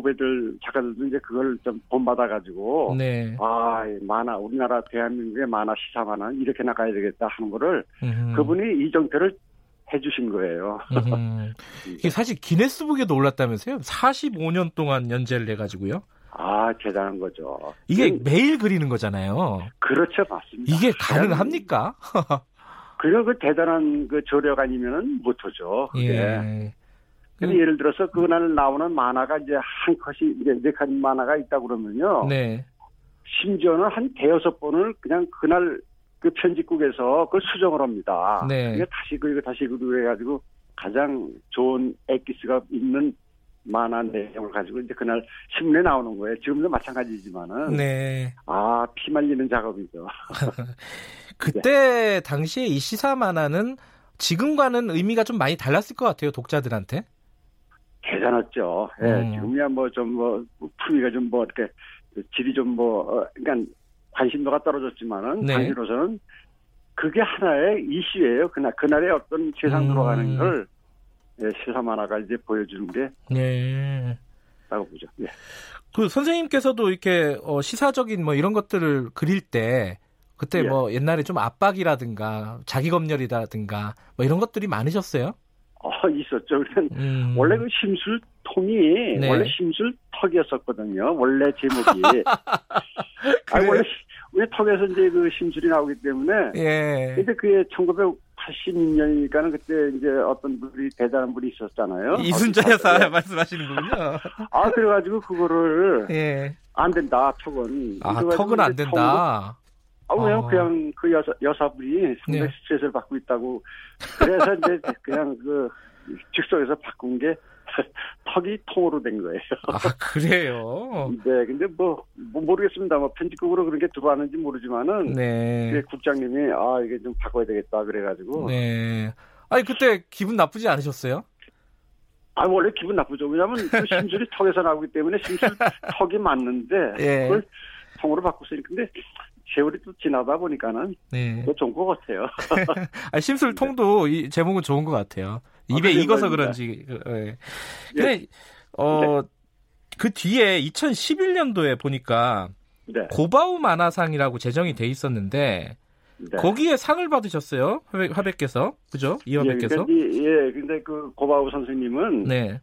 후배들 작가들도 이제 그걸 좀 본받아 가지고 네. 아 만화 우리나라 대한민국의 만화 시사 만화 이렇게 나가야 되겠다 하는 거를 음흠. 그분이 이 정도를 해주신 거예요. 이게 사실 기네스북에도 올랐다면서요? 45년 동안 연재를 해가지고요. 아 대단한 거죠. 이게 음. 매일 그리는 거잖아요. 그렇죠, 맞습니다. 이게 가능합니까? 그리고 그 대단한 그 조력 아니면은 못하죠. 그게. 예. 근데 음. 예를 들어서 그날 나오는 만화가 이제 한 컷이 이제 네 칸 만화가 있다 그러면요. 네. 심지어는 한 대여섯 번을 그냥 그날 그 편집국에서 그걸 수정을 합니다. 네. 그게 다시 그리고 다시 그리고 해가지고 가장 좋은 엑기스가 있는 만화 내용을 가지고 이제 그날 신문에 나오는 거예요. 지금도 마찬가지지만은. 네. 아, 피 말리는 작업이죠. 그때 네. 당시에 이 시사 만화는 지금과는 의미가 좀 많이 달랐을 것 같아요, 독자들한테. 대단했죠. 예, 음. 지금이야 뭐 좀뭐 뭐 품위가 좀 뭐 이렇게 질이 좀뭐 어, 그러니까 관심도가 떨어졌지만은 네. 당시로서는 그게 하나의 이슈예요. 그날 그날의 어떤 세상 음. 돌아가는 걸 예, 시사 만화가 이제 보여주는 게 네. 라고 보죠. 예. 그 선생님께서도 이렇게 어, 시사적인 뭐 이런 것들을 그릴 때 그때 예. 뭐 옛날에 좀 압박이라든가 자기 검열이라든가 뭐 이런 것들이 많으셨어요? 어, 있었죠. 음. 원래 그 심술통이 네. 원래 심술턱이었었거든요. 원래 제목이. 아 원래 왜 턱에서 이제 그 심술이 나오기 때문에. 예. 근데 그게 1980년이니까는 그때 이제 어떤 분이 대단한 분이 있었잖아요. 이순자 여사 말씀하시는군요. 아 그래가지고 그거를 예. 안 된다 턱은. 아 턱은 안 된다. 아, 왜요? 어. 그냥 그 여사, 여사분이 상당히 네. 스트레스를 받고 있다고. 그래서 이제 그냥 그 즉석에서 바꾼 게 턱이 통으로 된 거예요. 아, 그래요? 네, 근데 뭐, 뭐, 모르겠습니다. 뭐 편집국으로 그런 게 들어왔는지 모르지만은. 네. 국장님이 아, 이게 좀 바꿔야 되겠다. 그래가지고. 네. 아니, 그때 기분 나쁘지 않으셨어요? 아, 원래 기분 나쁘죠. 왜냐면 그 심술이 턱에서 나오기 때문에 심술 턱이 맞는데. 예. 그걸 통으로 바꿨으니까. 근데 세월이 또 지나다 보니까는 네. 더 좋은 것 같아요. 아, 심술통도 이 제목은 좋은 것 같아요. 입에 아, 익어서 그런지. 네. 근데 네. 어. 그 뒤에 2011년도에 보니까 네. 고바우 만화상이라고 제정이 돼 있었는데 네. 거기에 상을 받으셨어요 화백, 께서 그죠 이화백께서 예, 예 근데 그 고바우 선생님은 네.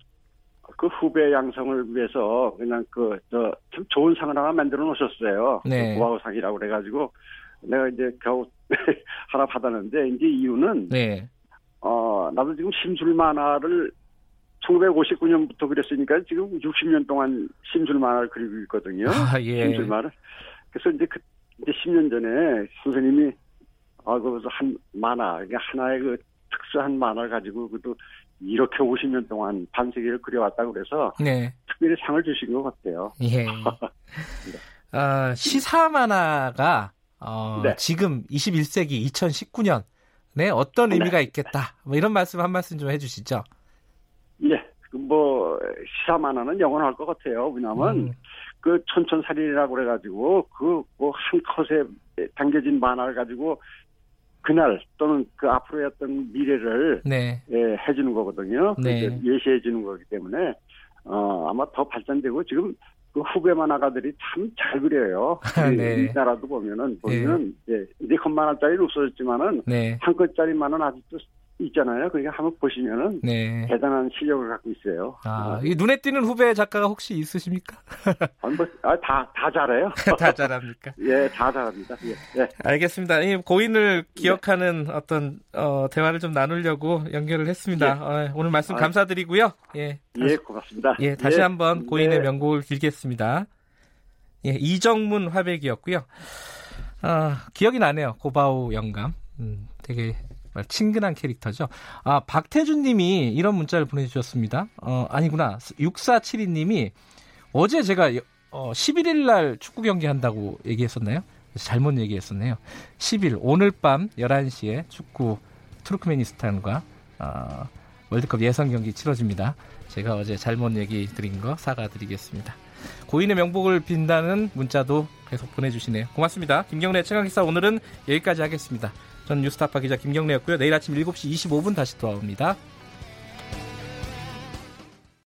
그 후배 양성을 위해서 그냥 그 저 참 좋은 상을 하나 만들어 놓으셨어요. 네. 그 고아우상이라고 그래가지고 내가 이제 겨우 하나 받았는데 이제 이유는 네. 어 나도 지금 심술 만화를 1959년부터 그랬으니까 지금 60년 동안 심술 만화를 그리고 있거든요. 아, 예. 심술 만화. 그래서 이제 그 이제 10년 전에 선생님이 아 그래서 한 만화 그러니까 하나의 그 특수한 만화를 가지고 그도 이렇게 50년 동안 반세기를 그려왔다고 그래서 네. 특별히 상을 주신 것 같아요. 예. 네. 어, 시사 만화가 어, 네. 지금 21세기 2019년 네 어떤 의미가 있겠다. 뭐 이런 말씀 한 말씀 좀 해주시죠. 예, 뭐 시사 만화는 영원할 것 같아요. 왜냐하면 음. 그 촌촌살인이라고 그래가지고 그 뭐 한 컷에 당겨진 만화를 가지고 그날 또는 그 앞으로의 어떤 미래를 네. 예, 해주는 거거든요. 네. 예시해 주는 거기 때문에 어, 아마 더 발전되고 지금 그 후배 만화가들이 참 잘 그려요. 네. 우리나라도 보면은 보면 네. 예, 이제 컷만화짜리는 없어졌지만은 네. 한 컷짜리 만은 아직도 있잖아요. 그러니까 한번 보시면은 네. 대단한 실력을 갖고 있어요. 아, 이 눈에 띄는 후배 작가가 혹시 있으십니까? 아니 뭐, 아, 다, 다 잘해요. 다 잘합니까? 예, 다 잘합니다. 예, 예. 알겠습니다. 이 고인을 기억하는 예. 어떤 어, 대화를 좀 나누려고 연결을 했습니다. 예. 어, 오늘 말씀 아, 감사드리고요. 예, 다시, 예, 고맙습니다. 예, 다시 예. 한번 고인의 네. 명곡을 빌겠습니다. 예, 이정문 화백이었고요. 아, 기억이 나네요. 고바우 영감. 음, 되게 친근한 캐릭터죠. 아, 박태준 님이 이런 문자를 보내주셨습니다. 어, 아니구나. 6472 님이 어제 제가 어, 11일 날 축구 경기 한다고 얘기했었나요? 잘못 얘기했었네요. 10일, 오늘 밤 11시에 축구 투르크메니스탄과 어, 월드컵 예선 경기 치러집니다. 제가 어제 잘못 얘기 드린 거 사과드리겠습니다. 고인의 명복을 빈다는 문자도 계속 보내주시네요. 고맙습니다. 김경래 최강기사 오늘은 여기까지 하겠습니다. 전 뉴스타파 기자 김경래였고요. 내일 아침 7시 25분 다시 돌아옵니다.